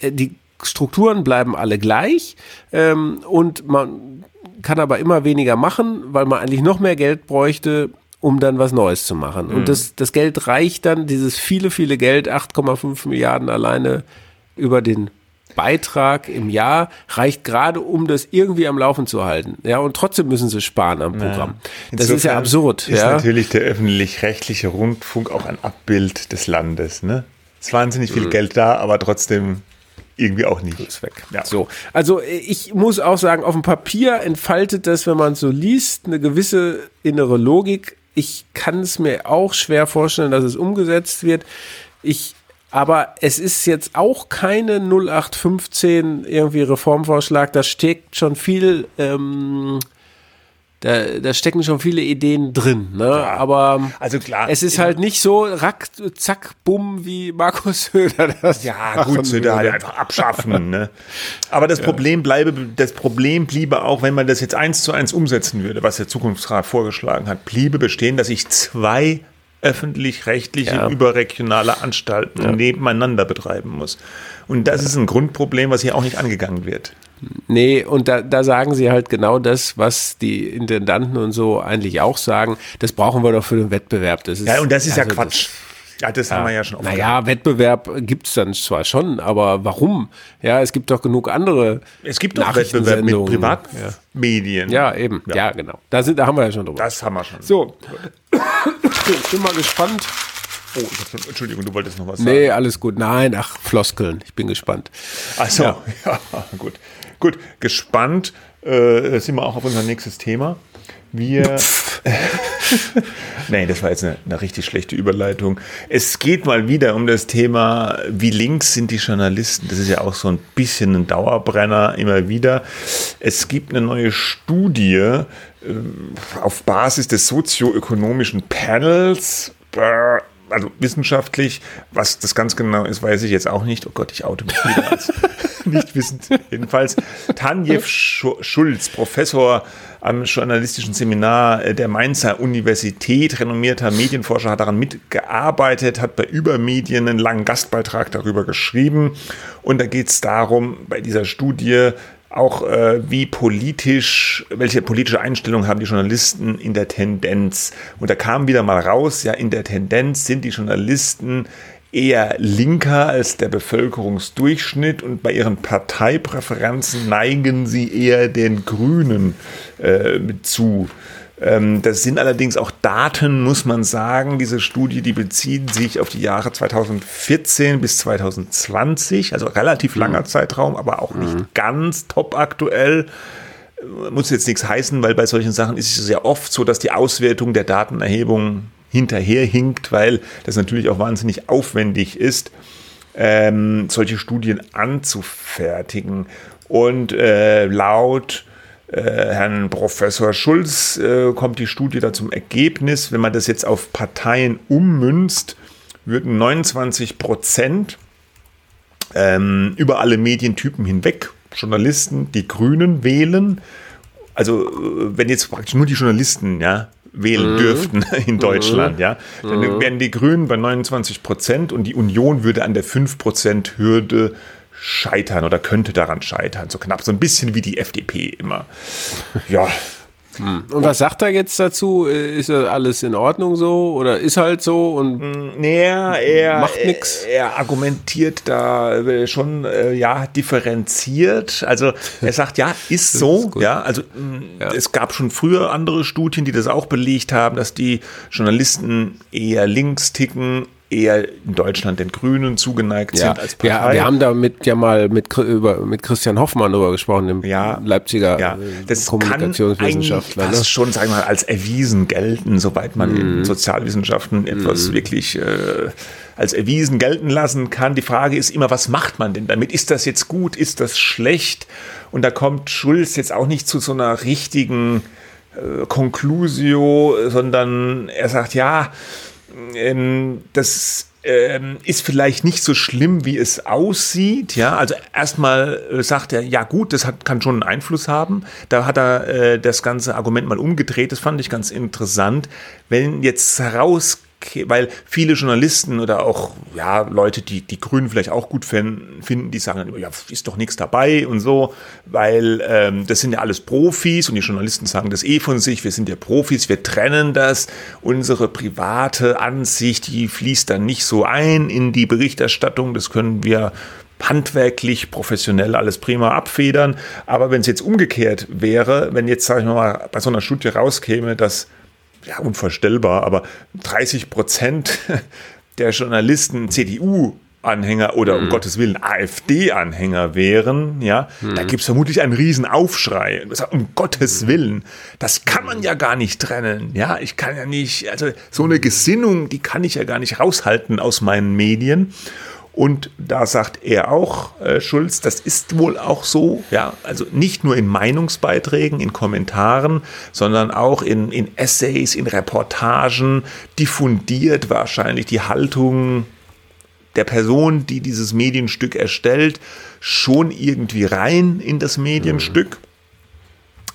äh, die Strukturen bleiben alle gleich ähm, und man kann aber immer weniger machen, weil man eigentlich noch mehr Geld bräuchte, um dann was Neues zu machen. Mhm. Und das, das Geld reicht dann, dieses viele, viele Geld, 8,5 Milliarden alleine über den Beitrag im Jahr reicht gerade, um das irgendwie am Laufen zu halten. Ja, und trotzdem müssen sie sparen am Programm. Ja. Das ist ja absurd.
Ist
ja.
natürlich der öffentlich-rechtliche Rundfunk auch ein Abbild des Landes. Ne? Es ist wahnsinnig viel mhm. Geld da, aber trotzdem irgendwie auch nicht.
Ist weg. Ja. So. Also ich muss auch sagen, auf dem Papier entfaltet das, wenn man es so liest, eine gewisse innere Logik. Ich kann es mir auch schwer vorstellen, dass es umgesetzt wird. Ich aber es ist jetzt auch keine 0815 irgendwie Reformvorschlag. Da steckt schon viel ähm, da, da stecken schon viele Ideen drin, ne? Ja, aber
also klar,
es ist halt nicht so rack, zack, bumm, wie Markus Söder
das Ja, gut, Söder halt einfach abschaffen, ne? Aber das ja. Problem bleibe, das Problem bliebe auch, wenn man das jetzt eins zu eins umsetzen würde, was der Zukunftsrat vorgeschlagen hat, bliebe bestehen, dass ich zwei öffentlich-rechtliche ja. überregionale Anstalten nebeneinander betreiben muss. Und das ist ein Grundproblem, was hier auch nicht angegangen wird.
Nee, und da, da sagen sie halt genau das, was die Intendanten und so eigentlich auch sagen. Das brauchen wir doch für den Wettbewerb. Das ist,
ja, und das ist also ja Quatsch. Das, ja, das ja, haben wir ja schon
oft Naja, Wettbewerb gibt es dann zwar schon, aber warum? Ja, es gibt doch genug andere.
Es gibt auch Wettbewerb mit Privatmedien.
Ja, eben. Ja. ja, genau. Da, sind, da haben wir ja schon drüber.
Das haben wir schon.
So. ich bin mal gespannt.
Oh, schon, Entschuldigung, du wolltest noch was sagen.
Nee, alles gut. Nein, ach, Floskeln. Ich bin gespannt.
Achso, ja. ja, gut. Gut, gespannt äh, sind wir auch auf unser nächstes Thema. Wir. Nein, das war jetzt eine, eine, richtig schlechte Überleitung. Es geht mal wieder um das Thema, wie links sind die Journalisten. Das ist ja auch so ein bisschen ein Dauerbrenner immer wieder. Es gibt eine neue Studie äh, auf Basis des sozioökonomischen Panels also wissenschaftlich, was das ganz genau ist, weiß ich jetzt auch nicht. Oh Gott, ich oute mich wieder als nicht wissend. Jedenfalls Tanjev Schulz, Professor am journalistischen Seminar der Mainzer Universität, renommierter Medienforscher, hat daran mitgearbeitet, hat bei Übermedien einen langen Gastbeitrag darüber geschrieben. Und da geht es darum, bei dieser Studie, auch äh, wie politisch, welche politische Einstellung haben die Journalisten in der Tendenz. Und da kam wieder mal raus, ja, in der Tendenz sind die Journalisten eher linker als der Bevölkerungsdurchschnitt und bei ihren Parteipräferenzen neigen sie eher den Grünen äh, zu. Ähm, das sind allerdings auch Daten, muss man sagen. Diese Studie, die bezieht sich auf die Jahre 2014 bis 2020, also relativ langer mhm. Zeitraum, aber auch nicht mhm. ganz top aktuell. muss jetzt nichts heißen, weil bei solchen Sachen ist es ja oft so, dass die Auswertung der Datenerhebung hinterherhinkt, weil das natürlich auch wahnsinnig aufwendig ist, ähm, solche Studien anzufertigen. Und äh, laut Herrn Professor Schulz äh, kommt die Studie da zum Ergebnis, wenn man das jetzt auf Parteien ummünzt, würden 29 Prozent ähm, über alle Medientypen hinweg Journalisten die Grünen wählen. Also äh, wenn jetzt praktisch nur die Journalisten ja, wählen mhm. dürften in Deutschland, mhm. ja, dann mhm. wären die Grünen bei 29 Prozent und die Union würde an der 5 Prozent Hürde scheitern oder könnte daran scheitern. So knapp, so ein bisschen wie die FDP immer. Ja,
hm. Und was sagt er jetzt dazu? Ist alles in Ordnung so oder ist halt so und hm,
naja, er, macht nichts? Er argumentiert da äh, schon äh, ja differenziert. Also er sagt ja, ist so. Ist ja, also hm, ja. es gab schon früher andere Studien, die das auch belegt haben, dass die Journalisten eher links ticken eher in Deutschland den Grünen zugeneigt ja, sind als
Partei. Ja, wir haben damit ja mal mit, über, mit Christian Hoffmann darüber gesprochen, dem
ja,
Leipziger
ja, das Kommunikationswissenschaftler. Das ne? schon, sagen wir mal, als erwiesen gelten, sobald man mm. in Sozialwissenschaften etwas mm. wirklich äh, als erwiesen gelten lassen kann. Die Frage ist immer, was macht man denn damit? Ist das jetzt gut? Ist das schlecht? Und da kommt Schulz jetzt auch nicht zu so einer richtigen äh, Conclusio, sondern er sagt, ja, ähm, das ähm, ist vielleicht nicht so schlimm, wie es aussieht. Ja, also erstmal äh, sagt er, ja gut, das hat, kann schon einen Einfluss haben. Da hat er äh, das ganze Argument mal umgedreht. Das fand ich ganz interessant. Wenn jetzt herauskommt, weil viele Journalisten oder auch ja, Leute, die die Grünen vielleicht auch gut finden, die sagen, ja, ist doch nichts dabei und so, weil ähm, das sind ja alles Profis und die Journalisten sagen das eh von sich, wir sind ja Profis, wir trennen das, unsere private Ansicht, die fließt dann nicht so ein in die Berichterstattung, das können wir handwerklich, professionell alles prima abfedern. Aber wenn es jetzt umgekehrt wäre, wenn jetzt, sage ich mal, bei so einer Studie rauskäme, dass ja, unvorstellbar, aber 30 Prozent der Journalisten CDU Anhänger oder um mhm. Gottes Willen AfD-Anhänger wären, ja, mhm. da gibt es vermutlich einen riesen Aufschrei. Um Gottes Willen, das kann man ja gar nicht trennen. Ja, ich kann ja nicht, also so eine Gesinnung, die kann ich ja gar nicht raushalten aus meinen Medien. Und da sagt er auch, äh, Schulz, das ist wohl auch so, ja, also nicht nur in Meinungsbeiträgen, in Kommentaren, sondern auch in, in Essays, in Reportagen, diffundiert wahrscheinlich die Haltung der Person, die dieses Medienstück erstellt, schon irgendwie rein in das Medienstück. Mhm.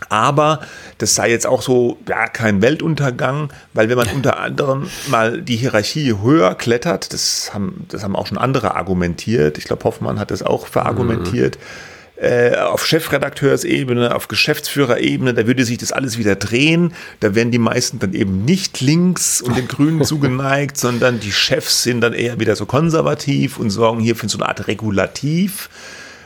Aber das sei jetzt auch so, ja, kein Weltuntergang, weil wenn man unter anderem mal die Hierarchie höher klettert, das haben, das haben auch schon andere argumentiert, ich glaube, Hoffmann hat das auch verargumentiert, mhm. äh, auf Chefredakteursebene, auf Geschäftsführerebene, da würde sich das alles wieder drehen. Da wären die meisten dann eben nicht links und den Grünen zugeneigt, sondern die Chefs sind dann eher wieder so konservativ und sorgen hier für so eine Art Regulativ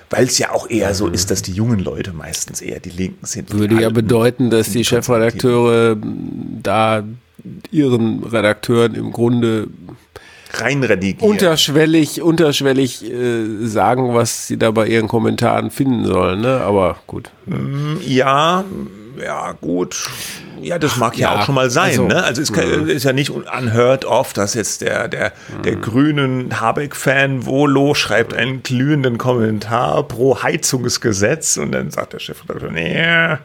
weil es ja auch eher so ist, dass die jungen Leute meistens eher die Linken sind.
Würde ja bedeuten, dass die Chefredakteure da ihren Redakteuren im Grunde
reinredigieren.
Unterschwellig, unterschwellig äh, sagen, was sie da bei ihren Kommentaren finden sollen, ne? Aber gut.
Mm, ja, ja, gut. Ja, das mag ja, ja auch schon mal sein. Also, ne? also es kann, ist ja nicht unheard of, dass jetzt der, der, der mhm. grünen Habeck-Fan Volo schreibt einen glühenden Kommentar pro Heizungsgesetz und dann sagt der Chef, nee,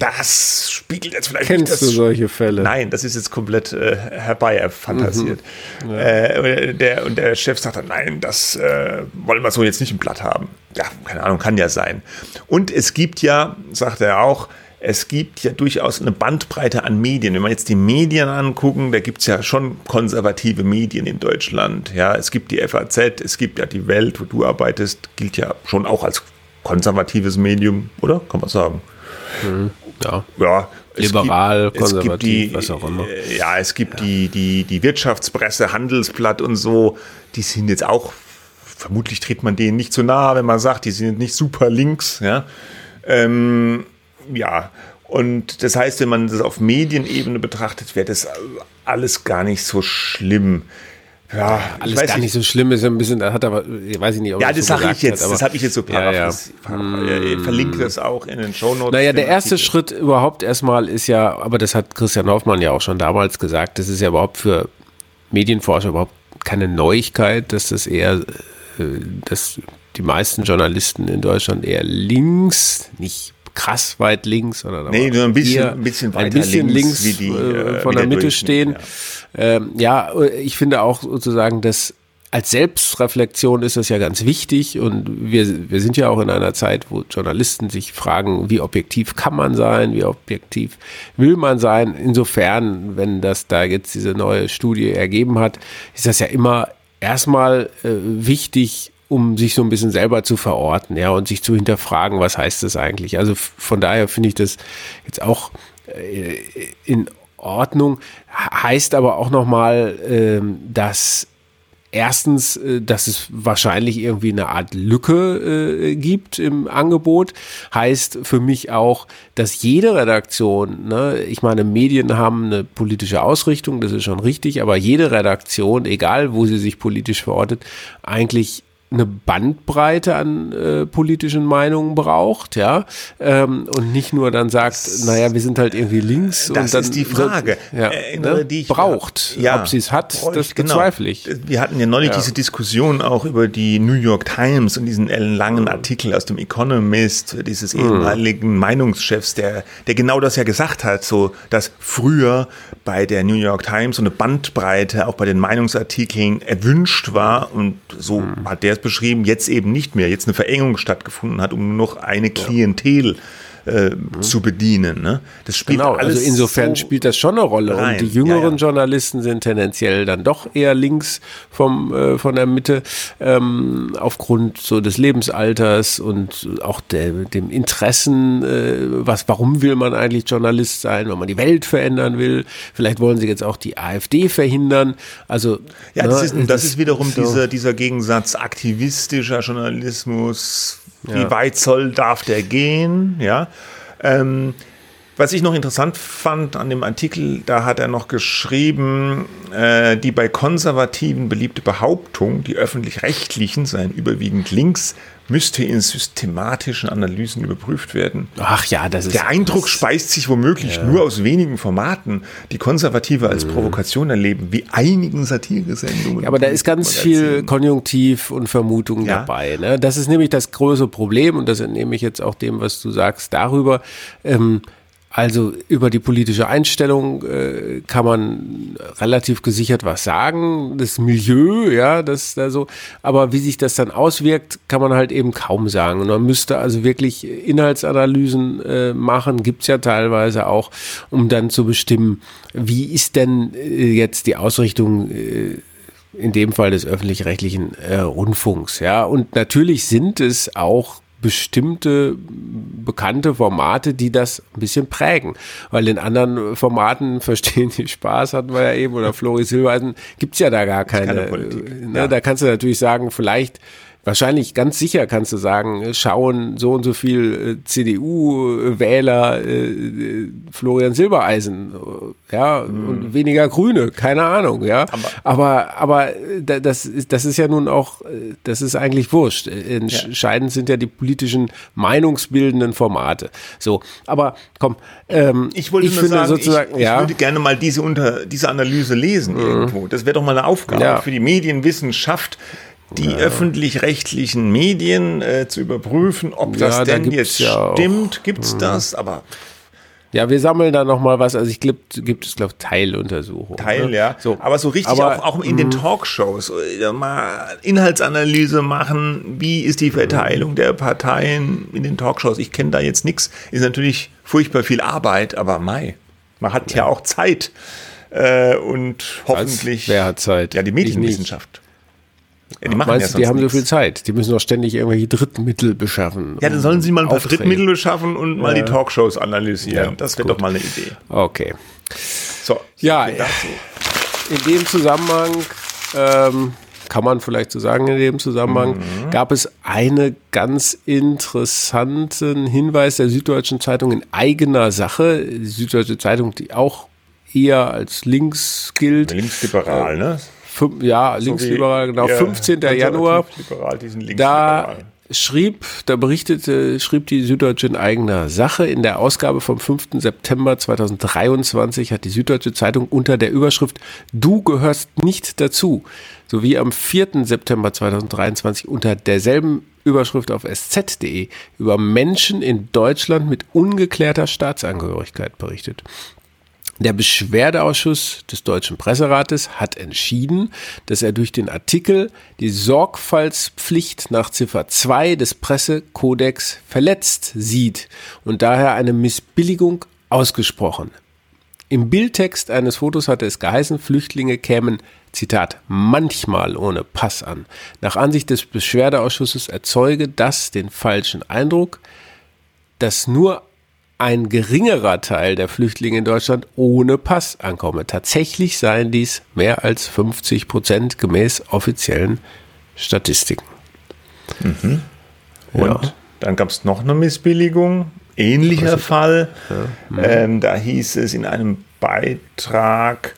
das spiegelt jetzt vielleicht
Kennst
nicht
das. du solche Fälle?
Nein, das ist jetzt komplett äh, herbei fantasiert. Mhm. Ja. Äh, der, und der Chef sagt dann, nein, das äh, wollen wir so jetzt nicht im Blatt haben. Ja, keine Ahnung, kann ja sein. Und es gibt ja, sagt er auch, es gibt ja durchaus eine Bandbreite an Medien. Wenn wir jetzt die Medien angucken, da gibt es ja schon konservative Medien in Deutschland. Ja, es gibt die FAZ, es gibt ja die Welt, wo du arbeitest, gilt ja schon auch als konservatives Medium, oder? Kann man sagen.
Mhm, ja.
Ja.
Liberal,
gibt, konservativ, die, was auch immer. Äh, ja, es gibt ja. die, die, die Wirtschaftspresse, Handelsblatt und so, die sind jetzt auch, vermutlich tritt man denen nicht zu nahe, wenn man sagt, die sind nicht super links, ja. Ähm, ja, und das heißt, wenn man das auf Medienebene betrachtet, wäre das alles gar nicht so schlimm.
Ja, alles gar nicht, nicht so schlimm ist, ein bisschen, das hat aber, weiß ich nicht,
ob Ja, das so sage ich jetzt, aber, das habe ich jetzt so ja, ja. Ich verlinke das auch in den Show Notes.
Naja, der erste Artikel. Schritt überhaupt erstmal ist ja, aber das hat Christian Hoffmann ja auch schon damals gesagt, das ist ja überhaupt für Medienforscher überhaupt keine Neuigkeit, dass das eher, äh, dass die meisten Journalisten in Deutschland eher links, nicht krass weit links, sondern
nee, nur ein bisschen, ein bisschen weiter
ein bisschen links, links die, äh, äh, von der, der Mitte stehen. Ja. Ähm, ja, ich finde auch sozusagen, dass als Selbstreflexion ist das ja ganz wichtig und wir, wir sind ja auch in einer Zeit, wo Journalisten sich fragen, wie objektiv kann man sein, wie objektiv will man sein. Insofern, wenn das da jetzt diese neue Studie ergeben hat, ist das ja immer erstmal äh, wichtig, um sich so ein bisschen selber zu verorten, ja, und sich zu hinterfragen, was heißt das eigentlich. Also von daher finde ich das jetzt auch äh, in Ordnung, heißt aber auch nochmal, äh, dass Erstens, äh, dass es wahrscheinlich irgendwie eine Art Lücke äh, gibt im Angebot, heißt für mich auch, dass jede Redaktion, ne, ich meine, Medien haben eine politische Ausrichtung, das ist schon richtig, aber jede Redaktion, egal wo sie sich politisch verortet, eigentlich eine Bandbreite an äh, politischen Meinungen braucht, ja, ähm, und nicht nur dann sagt, naja, wir sind halt irgendwie links
das
dann
ist die Frage,
ja, äh, ne, die ich braucht, ja, ob sie es hat, das genau. bezweifle ich.
Wir hatten ja neulich ja. diese Diskussion auch über die New York Times und diesen ellenlangen Artikel aus dem Economist dieses mhm. ehemaligen Meinungschefs, der der genau das ja gesagt hat, so dass früher bei der New York Times so eine Bandbreite auch bei den Meinungsartikeln erwünscht war und so mhm. hat der beschrieben, jetzt eben nicht mehr, jetzt eine Verengung stattgefunden hat, um nur noch eine Klientel äh, mhm. zu bedienen. Ne?
Das spielt genau, also insofern so spielt das schon eine Rolle. Rein. Und die jüngeren ja, ja. Journalisten sind tendenziell dann doch eher links vom, äh, von der Mitte, ähm, aufgrund so des Lebensalters und auch der, dem Interessen, äh, was, warum will man eigentlich Journalist sein, wenn man die Welt verändern will. Vielleicht wollen sie jetzt auch die AfD verhindern. Also
ja, ne, das, ist, das, das ist wiederum so. dieser, dieser Gegensatz aktivistischer Journalismus wie ja. weit soll, darf der gehen? Ja. Ähm, was ich noch interessant fand an dem Artikel, da hat er noch geschrieben, äh, die bei Konservativen beliebte Behauptung, die öffentlich-rechtlichen seien überwiegend links, müsste in systematischen Analysen überprüft werden.
Ach ja, das ist.
Der Eindruck speist sich womöglich ja. nur aus wenigen Formaten, die Konservative als mhm. Provokation erleben, wie einigen Satiresendungen.
Ja, aber da ist ganz viel Konjunktiv und Vermutung ja. dabei. Ne? Das ist nämlich das große Problem und das entnehme ich jetzt auch dem, was du sagst, darüber. Ähm, also über die politische Einstellung äh, kann man relativ gesichert was sagen. Das Milieu, ja, das da so. Aber wie sich das dann auswirkt, kann man halt eben kaum sagen. Und man müsste also wirklich Inhaltsanalysen äh, machen, gibt's ja teilweise auch, um dann zu bestimmen, wie ist denn äh, jetzt die Ausrichtung äh, in dem Fall des öffentlich-rechtlichen äh, Rundfunks, ja. Und natürlich sind es auch bestimmte bekannte Formate, die das ein bisschen prägen. Weil in anderen Formaten verstehen die Spaß, hatten wir ja eben, oder Flori Silbereisen, gibt's ja da gar keine. keine ne, ja. Da kannst du natürlich sagen, vielleicht wahrscheinlich ganz sicher kannst du sagen, schauen so und so viel äh, CDU-Wähler äh, äh, Florian Silbereisen, äh, ja, mhm. und weniger Grüne, keine Ahnung, ja. Aber, aber, aber das, ist, das ist ja nun auch, das ist eigentlich wurscht. Entscheidend ja. sind ja die politischen meinungsbildenden Formate. So, aber komm, ähm,
ich wollte ich nur sagen, sozusagen, ich, ich würde gerne mal diese unter diese Analyse lesen mhm. irgendwo. Das wäre doch mal eine Aufgabe ja. für die Medienwissenschaft die ja. öffentlich-rechtlichen Medien äh, zu überprüfen, ob das ja, denn da jetzt ja stimmt. Gibt es mhm. das? Aber
ja, wir sammeln da noch mal was. Also ich glaube, gibt es glaube Teiluntersuchungen.
Teil, ne? ja. So. Aber so richtig aber, auch, auch in den mhm. Talkshows äh, mal Inhaltsanalyse machen. Wie ist die Verteilung der Parteien in den Talkshows? Ich kenne da jetzt nichts. Ist natürlich furchtbar viel Arbeit, aber Mai, man hat ja, ja auch Zeit. Äh, und hoffentlich.
Wer hat Zeit?
Ja, die Medienwissenschaft.
Ja, die machen Meinst ja die haben nichts. so viel Zeit? Die müssen doch ständig irgendwelche Drittmittel beschaffen.
Ja, dann sollen sie mal ein paar Aufträge. Drittmittel beschaffen und mal die Talkshows analysieren. Ja, das wäre doch mal eine Idee.
Okay. So. Ja, in dem Zusammenhang ähm, kann man vielleicht so sagen, in dem Zusammenhang mhm. gab es einen ganz interessanten Hinweis der Süddeutschen Zeitung in eigener Sache. Die Süddeutsche Zeitung, die auch eher als links gilt.
Linksliberal, ne?
Ja, linksliberal, genau, 15. Januar. Da schrieb, da berichtete, schrieb die Süddeutsche in eigener Sache. In der Ausgabe vom 5. September 2023 hat die Süddeutsche Zeitung unter der Überschrift Du gehörst nicht dazu sowie am 4. September 2023 unter derselben Überschrift auf sz.de über Menschen in Deutschland mit ungeklärter Staatsangehörigkeit berichtet. Der Beschwerdeausschuss des Deutschen Presserates hat entschieden, dass er durch den Artikel die Sorgfaltspflicht nach Ziffer 2 des Pressekodex verletzt sieht und daher eine Missbilligung ausgesprochen. Im Bildtext eines Fotos hatte es geheißen, Flüchtlinge kämen, Zitat, manchmal ohne Pass an. Nach Ansicht des Beschwerdeausschusses erzeuge das den falschen Eindruck, dass nur ein geringerer Teil der Flüchtlinge in Deutschland ohne Pass ankomme. Tatsächlich seien dies mehr als 50 Prozent gemäß offiziellen Statistiken.
Mhm. Und ja. dann gab es noch eine Missbilligung, ähnlicher Fall. Ja. Mhm. Ähm, da hieß es in einem Beitrag,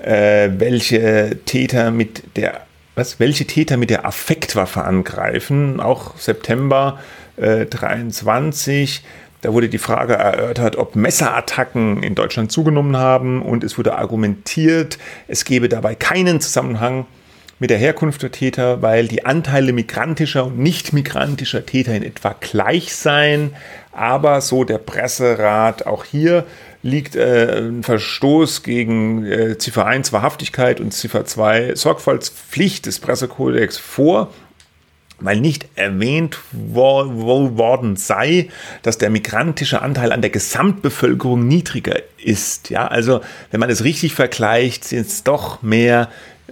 äh, welche Täter mit der was, welche Täter mit der Affektwaffe angreifen, auch September äh, 23 da wurde die Frage erörtert, ob Messerattacken in Deutschland zugenommen haben und es wurde argumentiert, es gebe dabei keinen Zusammenhang mit der Herkunft der Täter, weil die Anteile migrantischer und nicht migrantischer Täter in etwa gleich seien. Aber so der Presserat, auch hier liegt äh, ein Verstoß gegen äh, Ziffer 1 Wahrhaftigkeit und Ziffer 2 Sorgfaltspflicht des Pressekodex vor weil nicht erwähnt wo, wo worden sei, dass der migrantische Anteil an der Gesamtbevölkerung niedriger ist. Ja, also wenn man es richtig vergleicht, sind es doch mehr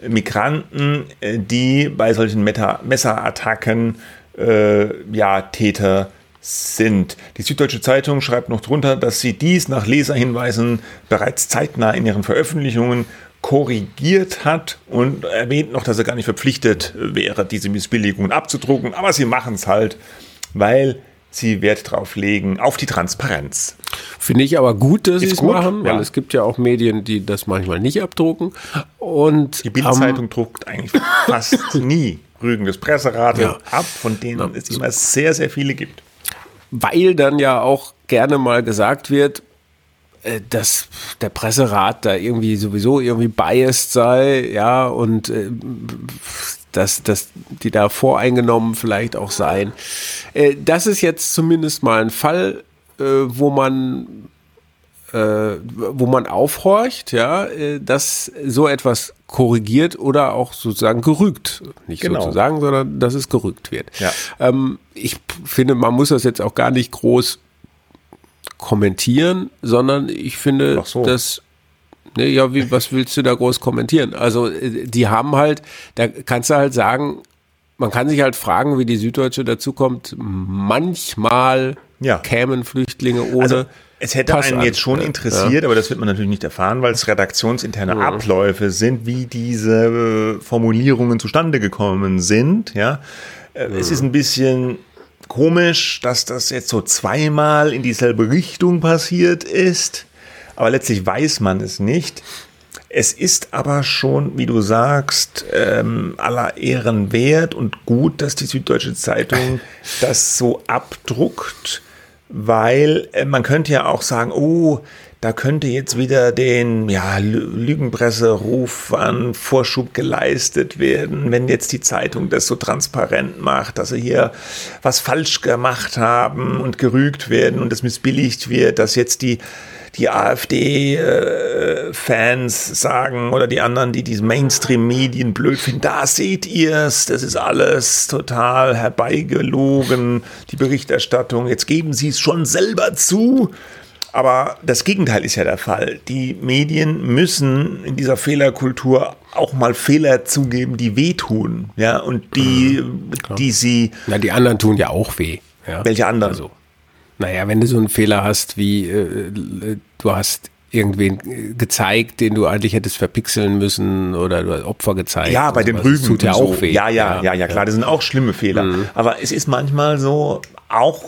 Migranten, äh, die bei solchen Meta Messerattacken äh, ja, Täter sind. Die Süddeutsche Zeitung schreibt noch drunter, dass sie dies nach Leserhinweisen bereits zeitnah in ihren Veröffentlichungen korrigiert hat und erwähnt noch, dass er gar nicht verpflichtet wäre, diese Missbilligungen abzudrucken. Aber sie machen es halt, weil sie Wert drauf legen, auf die Transparenz.
Finde ich aber gut, dass sie es machen, weil ja. es gibt ja auch Medien, die das manchmal nicht abdrucken. Und
die Bildzeitung ähm, druckt eigentlich fast nie Rügen des Presserate ja. ab, von denen ja. es immer sehr, sehr viele gibt.
Weil dann ja auch gerne mal gesagt wird, dass der Presserat da irgendwie sowieso irgendwie biased sei, ja, und äh, dass, dass die da voreingenommen vielleicht auch seien. Äh, das ist jetzt zumindest mal ein Fall, äh, wo man äh, wo man aufhorcht, ja, äh, dass so etwas korrigiert oder auch sozusagen gerügt. Nicht genau. sozusagen, sondern dass es gerügt wird. Ja. Ähm, ich finde, man muss das jetzt auch gar nicht groß kommentieren, sondern ich finde, so. dass Ne, ja, wie, was willst du da groß kommentieren? Also, äh, die haben halt, da kannst du halt sagen, man kann sich halt fragen, wie die Süddeutsche dazu kommt. Manchmal ja. kämen Flüchtlinge ohne. Also,
es hätte Pass einen an. jetzt schon interessiert, ja. aber das wird man natürlich nicht erfahren, weil es redaktionsinterne ja. Abläufe sind, wie diese äh, Formulierungen zustande gekommen sind. Ja, äh, es ist ein bisschen komisch, dass das jetzt so zweimal in dieselbe Richtung passiert ist, aber letztlich weiß man es nicht. Es ist aber schon, wie du sagst, ähm, aller Ehren wert und gut, dass die Süddeutsche Zeitung das so abdruckt, weil äh, man könnte ja auch sagen, oh, da könnte jetzt wieder den ja, Lügenpresseruf an Vorschub geleistet werden, wenn jetzt die Zeitung das so transparent macht, dass sie hier was falsch gemacht haben und gerügt werden und das missbilligt wird, dass jetzt die die AfD-Fans äh, sagen oder die anderen, die diese Mainstream-Medien blöd finden, da seht ihr es, das ist alles total herbeigelogen, die Berichterstattung, jetzt geben sie es schon selber zu. Aber das Gegenteil ist ja der Fall. Die Medien müssen in dieser Fehlerkultur auch mal Fehler zugeben, die wehtun, ja, und die, mhm, die sie.
Na, die anderen tun ja auch weh. Ja?
Welche anderen? Also,
naja, wenn du so einen Fehler hast, wie äh, du hast irgendwen gezeigt, den du eigentlich hättest verpixeln müssen oder du hast Opfer gezeigt.
Ja, bei den Rügen. Tut ja auch weh. Ja, ja, ja, ja, klar, das sind auch schlimme Fehler. Mhm. Aber es ist manchmal so, auch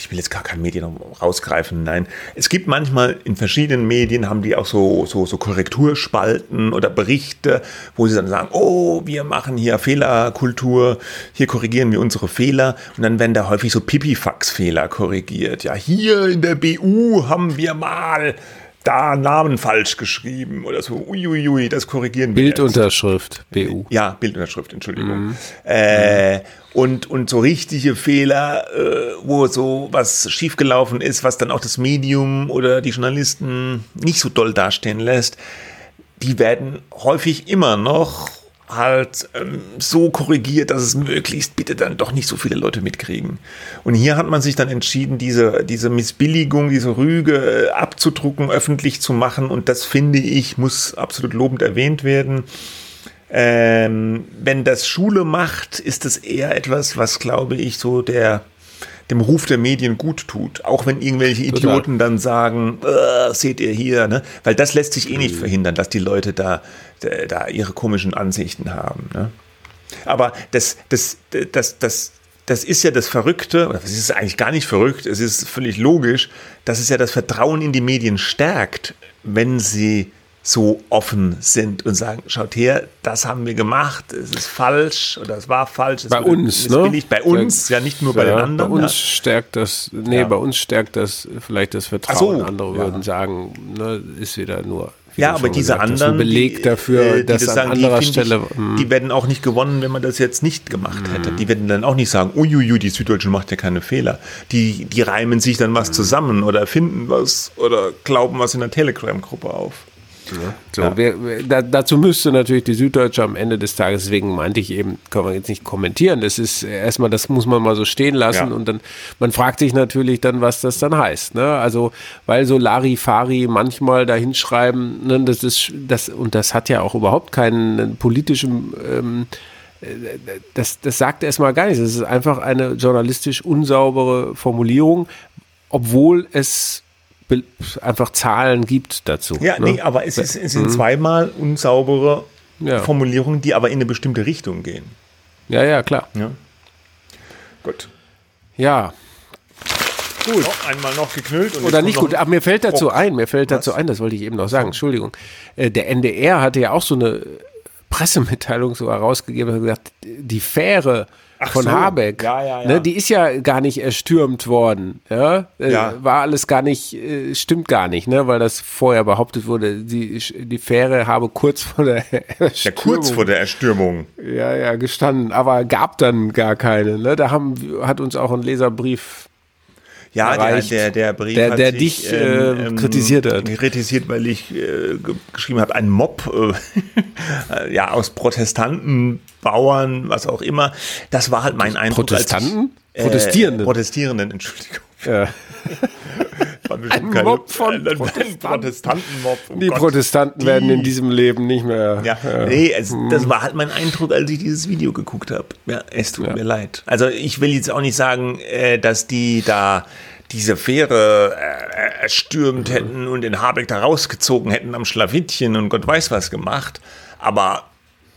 ich will jetzt gar kein Medien rausgreifen, nein. Es gibt manchmal in verschiedenen Medien haben die auch so, so, so Korrekturspalten oder Berichte, wo sie dann sagen, oh, wir machen hier Fehlerkultur, hier korrigieren wir unsere Fehler und dann werden da häufig so Pipifax-Fehler korrigiert. Ja, hier in der BU haben wir mal da Namen falsch geschrieben oder so. Uiuiui, das korrigieren
wir. Bildunterschrift. BU.
Ja, Bildunterschrift, Entschuldigung. Mhm. Äh, und, und so richtige Fehler, äh, wo so was schiefgelaufen ist, was dann auch das Medium oder die Journalisten nicht so doll dastehen lässt, die werden häufig immer noch halt ähm, so korrigiert, dass es möglichst bitte dann doch nicht so viele Leute mitkriegen. Und hier hat man sich dann entschieden, diese, diese Missbilligung, diese Rüge äh, abzudrucken, öffentlich zu machen. Und das finde ich, muss absolut lobend erwähnt werden. Ähm, wenn das Schule macht, ist es eher etwas, was, glaube ich, so der dem Ruf der Medien gut tut. Auch wenn irgendwelche Idioten Total. dann sagen, äh, seht ihr hier, ne? Weil das lässt sich eh nicht mhm. verhindern, dass die Leute da, da ihre komischen Ansichten haben. Ne? Aber das, das, das, das, das ist ja das Verrückte, oder das ist eigentlich gar nicht verrückt, es ist völlig logisch, dass es ja das Vertrauen in die Medien stärkt, wenn sie so offen sind und sagen, schaut her, das haben wir gemacht, es ist falsch oder es war falsch.
bei uns, ne?
Bei uns, ja, nicht nur bei ja, den anderen.
Bei uns ja. stärkt das, nee, ja. bei uns stärkt das vielleicht das Vertrauen. So, Andere würden sagen, ne, ist wieder nur
ja, aber diese gesagt, anderen,
Beleg die, dafür,
die
dass
das
an sagen, anderer
die,
Stelle,
ich, hm. die werden auch nicht gewonnen, wenn man das jetzt nicht gemacht mm. hätte. Die werden dann auch nicht sagen, uiuiui, die Süddeutsche macht ja keine Fehler. Die, die reimen sich dann was mm. zusammen oder finden was oder glauben was in der Telegram-Gruppe auf.
Ja. So, ja. Wer, da, dazu müsste natürlich die Süddeutsche am Ende des Tages, deswegen meinte ich eben, kann man jetzt nicht kommentieren. Das ist erstmal, das muss man mal so stehen lassen ja. und dann, man fragt sich natürlich dann, was das dann heißt. Ne? Also, weil so Larifari manchmal da hinschreiben, ne, das ist, das, und das hat ja auch überhaupt keinen politischen, ähm, das, das sagt erstmal gar nichts. Das ist einfach eine journalistisch unsaubere Formulierung, obwohl es einfach Zahlen gibt dazu.
Ja, ne? nee, aber es, ist, es sind mhm. zweimal unsaubere ja. Formulierungen, die aber in eine bestimmte Richtung gehen.
Ja, ja, klar.
Ja. Gut.
Ja.
Gut. Noch einmal noch geknüllt.
Oder nicht gut. Aber mir fällt dazu oh. ein, mir fällt dazu ein, das wollte ich eben noch sagen, Entschuldigung. Äh, der NDR hatte ja auch so eine Pressemitteilung so herausgegeben und gesagt, die Fähre Ach von so. Habeck,
ja, ja, ja.
Ne, die ist ja gar nicht erstürmt worden. Ja? Äh, ja. War alles gar nicht, äh, stimmt gar nicht, ne? weil das vorher behauptet wurde, die, die Fähre habe kurz vor der
Erstürmung. Ja, kurz vor der Erstürmung.
Ja, ja, gestanden, aber gab dann gar keine. Ne? Da haben, hat uns auch ein Leserbrief
ja, der, der, der Brief
der, der sich, dich äh, ähm, kritisiert hat.
Kritisiert, weil ich äh, geschrieben habe, ein Mob äh, ja, aus Protestanten, Bauern, was auch immer. Das war halt mein Eindruck.
Protestanten?
Ich, äh, Protestierenden. Protestierenden, Entschuldigung. Ja.
ein Mob von
ein Protestantenmob.
Oh die Gott. Protestanten die. werden in diesem Leben nicht mehr.
Ja, ja. nee, es, hm. das war halt mein Eindruck, als ich dieses Video geguckt habe. Ja, es tut ja. mir leid. Also ich will jetzt auch nicht sagen, äh, dass die da diese Fähre äh, erstürmt mhm. hätten und den Habeck da rausgezogen hätten am Schlawittchen und Gott weiß was gemacht. Aber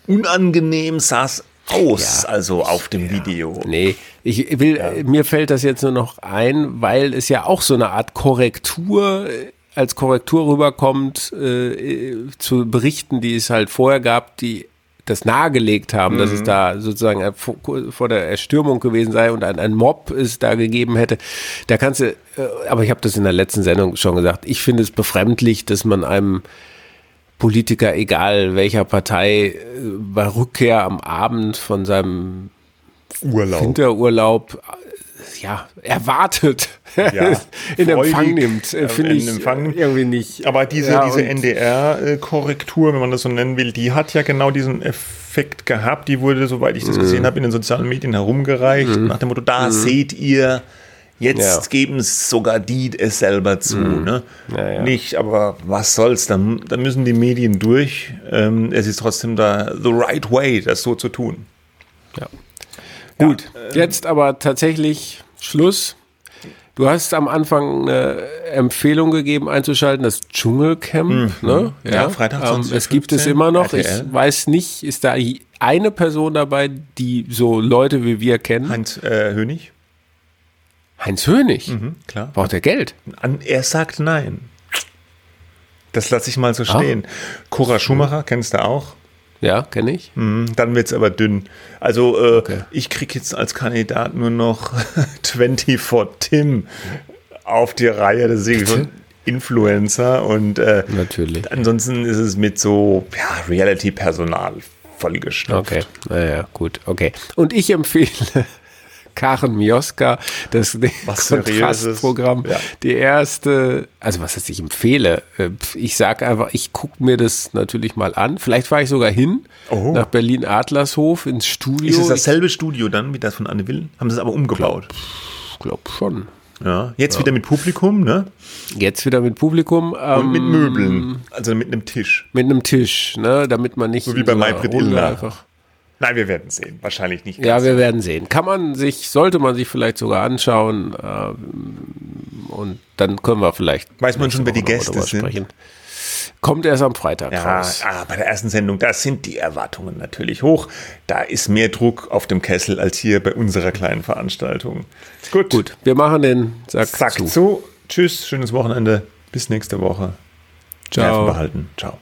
unangenehm sah es aus, ja, also auf dem ja. Video.
Nee, ich will, ja. mir fällt das jetzt nur noch ein, weil es ja auch so eine Art Korrektur als Korrektur rüberkommt äh, zu Berichten, die es halt vorher gab, die das nahegelegt haben, mhm. dass es mhm. da sozusagen vor der Erstürmung gewesen sei und ein, ein Mob es da gegeben hätte. Da kannst du, äh, aber ich habe das in der letzten Sendung schon gesagt, ich finde es befremdlich, dass man einem Politiker, egal welcher Partei, äh, bei Rückkehr am Abend von seinem
Urlaub.
Winterurlaub ja, erwartet ja, in Empfang nimmt, äh, finde ich Empfang. irgendwie nicht.
Aber diese, ja, diese NDR-Korrektur, wenn man das so nennen will, die hat ja genau diesen Effekt gehabt. Die wurde, soweit ich das gesehen mhm. habe, in den sozialen Medien herumgereicht, mhm. nach dem Motto, da mhm. seht ihr, Jetzt ja. geben es sogar die es selber zu. Mhm. Ne? Ja, ja. Nicht, aber was soll's, dann, dann müssen die Medien durch. Ähm, es ist trotzdem da the right way, das so zu tun.
Ja. Gut, ähm, jetzt aber tatsächlich Schluss. Du hast am Anfang eine Empfehlung gegeben, einzuschalten, das Dschungelcamp. Mhm. Ne?
Ja, ja Freitag. Ähm,
es gibt es immer noch. RTL. Ich weiß nicht, ist da eine Person dabei, die so Leute wie wir kennen?
Heinz äh, Hönig.
Heinz Hönig?
Mhm, klar.
Braucht er Geld?
Er sagt nein. Das lasse ich mal so ah. stehen. Cora Schumacher, kennst du auch?
Ja, kenne ich.
Mhm, dann wird es aber dünn. Also äh, okay. ich kriege jetzt als Kandidat nur noch 24 Tim auf die Reihe. Das ist schon Influencer und äh,
natürlich.
Ansonsten ist es mit so ja, Reality-Personal vollgestopft.
Okay, naja, gut, okay. Und ich empfehle Karen Mioska, das Kontrastprogramm. Ja. Die erste, also was heißt, ich empfehle, äh, ich sage einfach, ich gucke mir das natürlich mal an. Vielleicht fahre ich sogar hin
oh.
nach Berlin-Adlershof ins Studio.
Ist es dasselbe Studio dann wie das von Anne Will? Haben sie es aber umgebaut?
Ich glaube schon.
Ja, jetzt ja. wieder mit Publikum, ne?
Jetzt wieder mit Publikum.
Ähm, Und mit Möbeln, also mit einem Tisch.
Mit einem Tisch, ne? Damit man nicht
so wie bei Illner einfach Nein, wir werden sehen. Wahrscheinlich nicht.
Ja, wir werden sehen. Kann man sich, sollte man sich vielleicht sogar anschauen. Äh, und dann können wir vielleicht.
Weiß man schon, wer die Gäste sind? Sprechen.
Kommt erst am Freitag
ja, raus. Ah, bei der ersten Sendung, da sind die Erwartungen natürlich hoch. Da ist mehr Druck auf dem Kessel als hier bei unserer kleinen Veranstaltung.
Gut. Gut, wir machen den
Sack, Sack zu. zu. Tschüss, schönes Wochenende. Bis nächste Woche.
Ciao.
Nerven behalten. Ciao.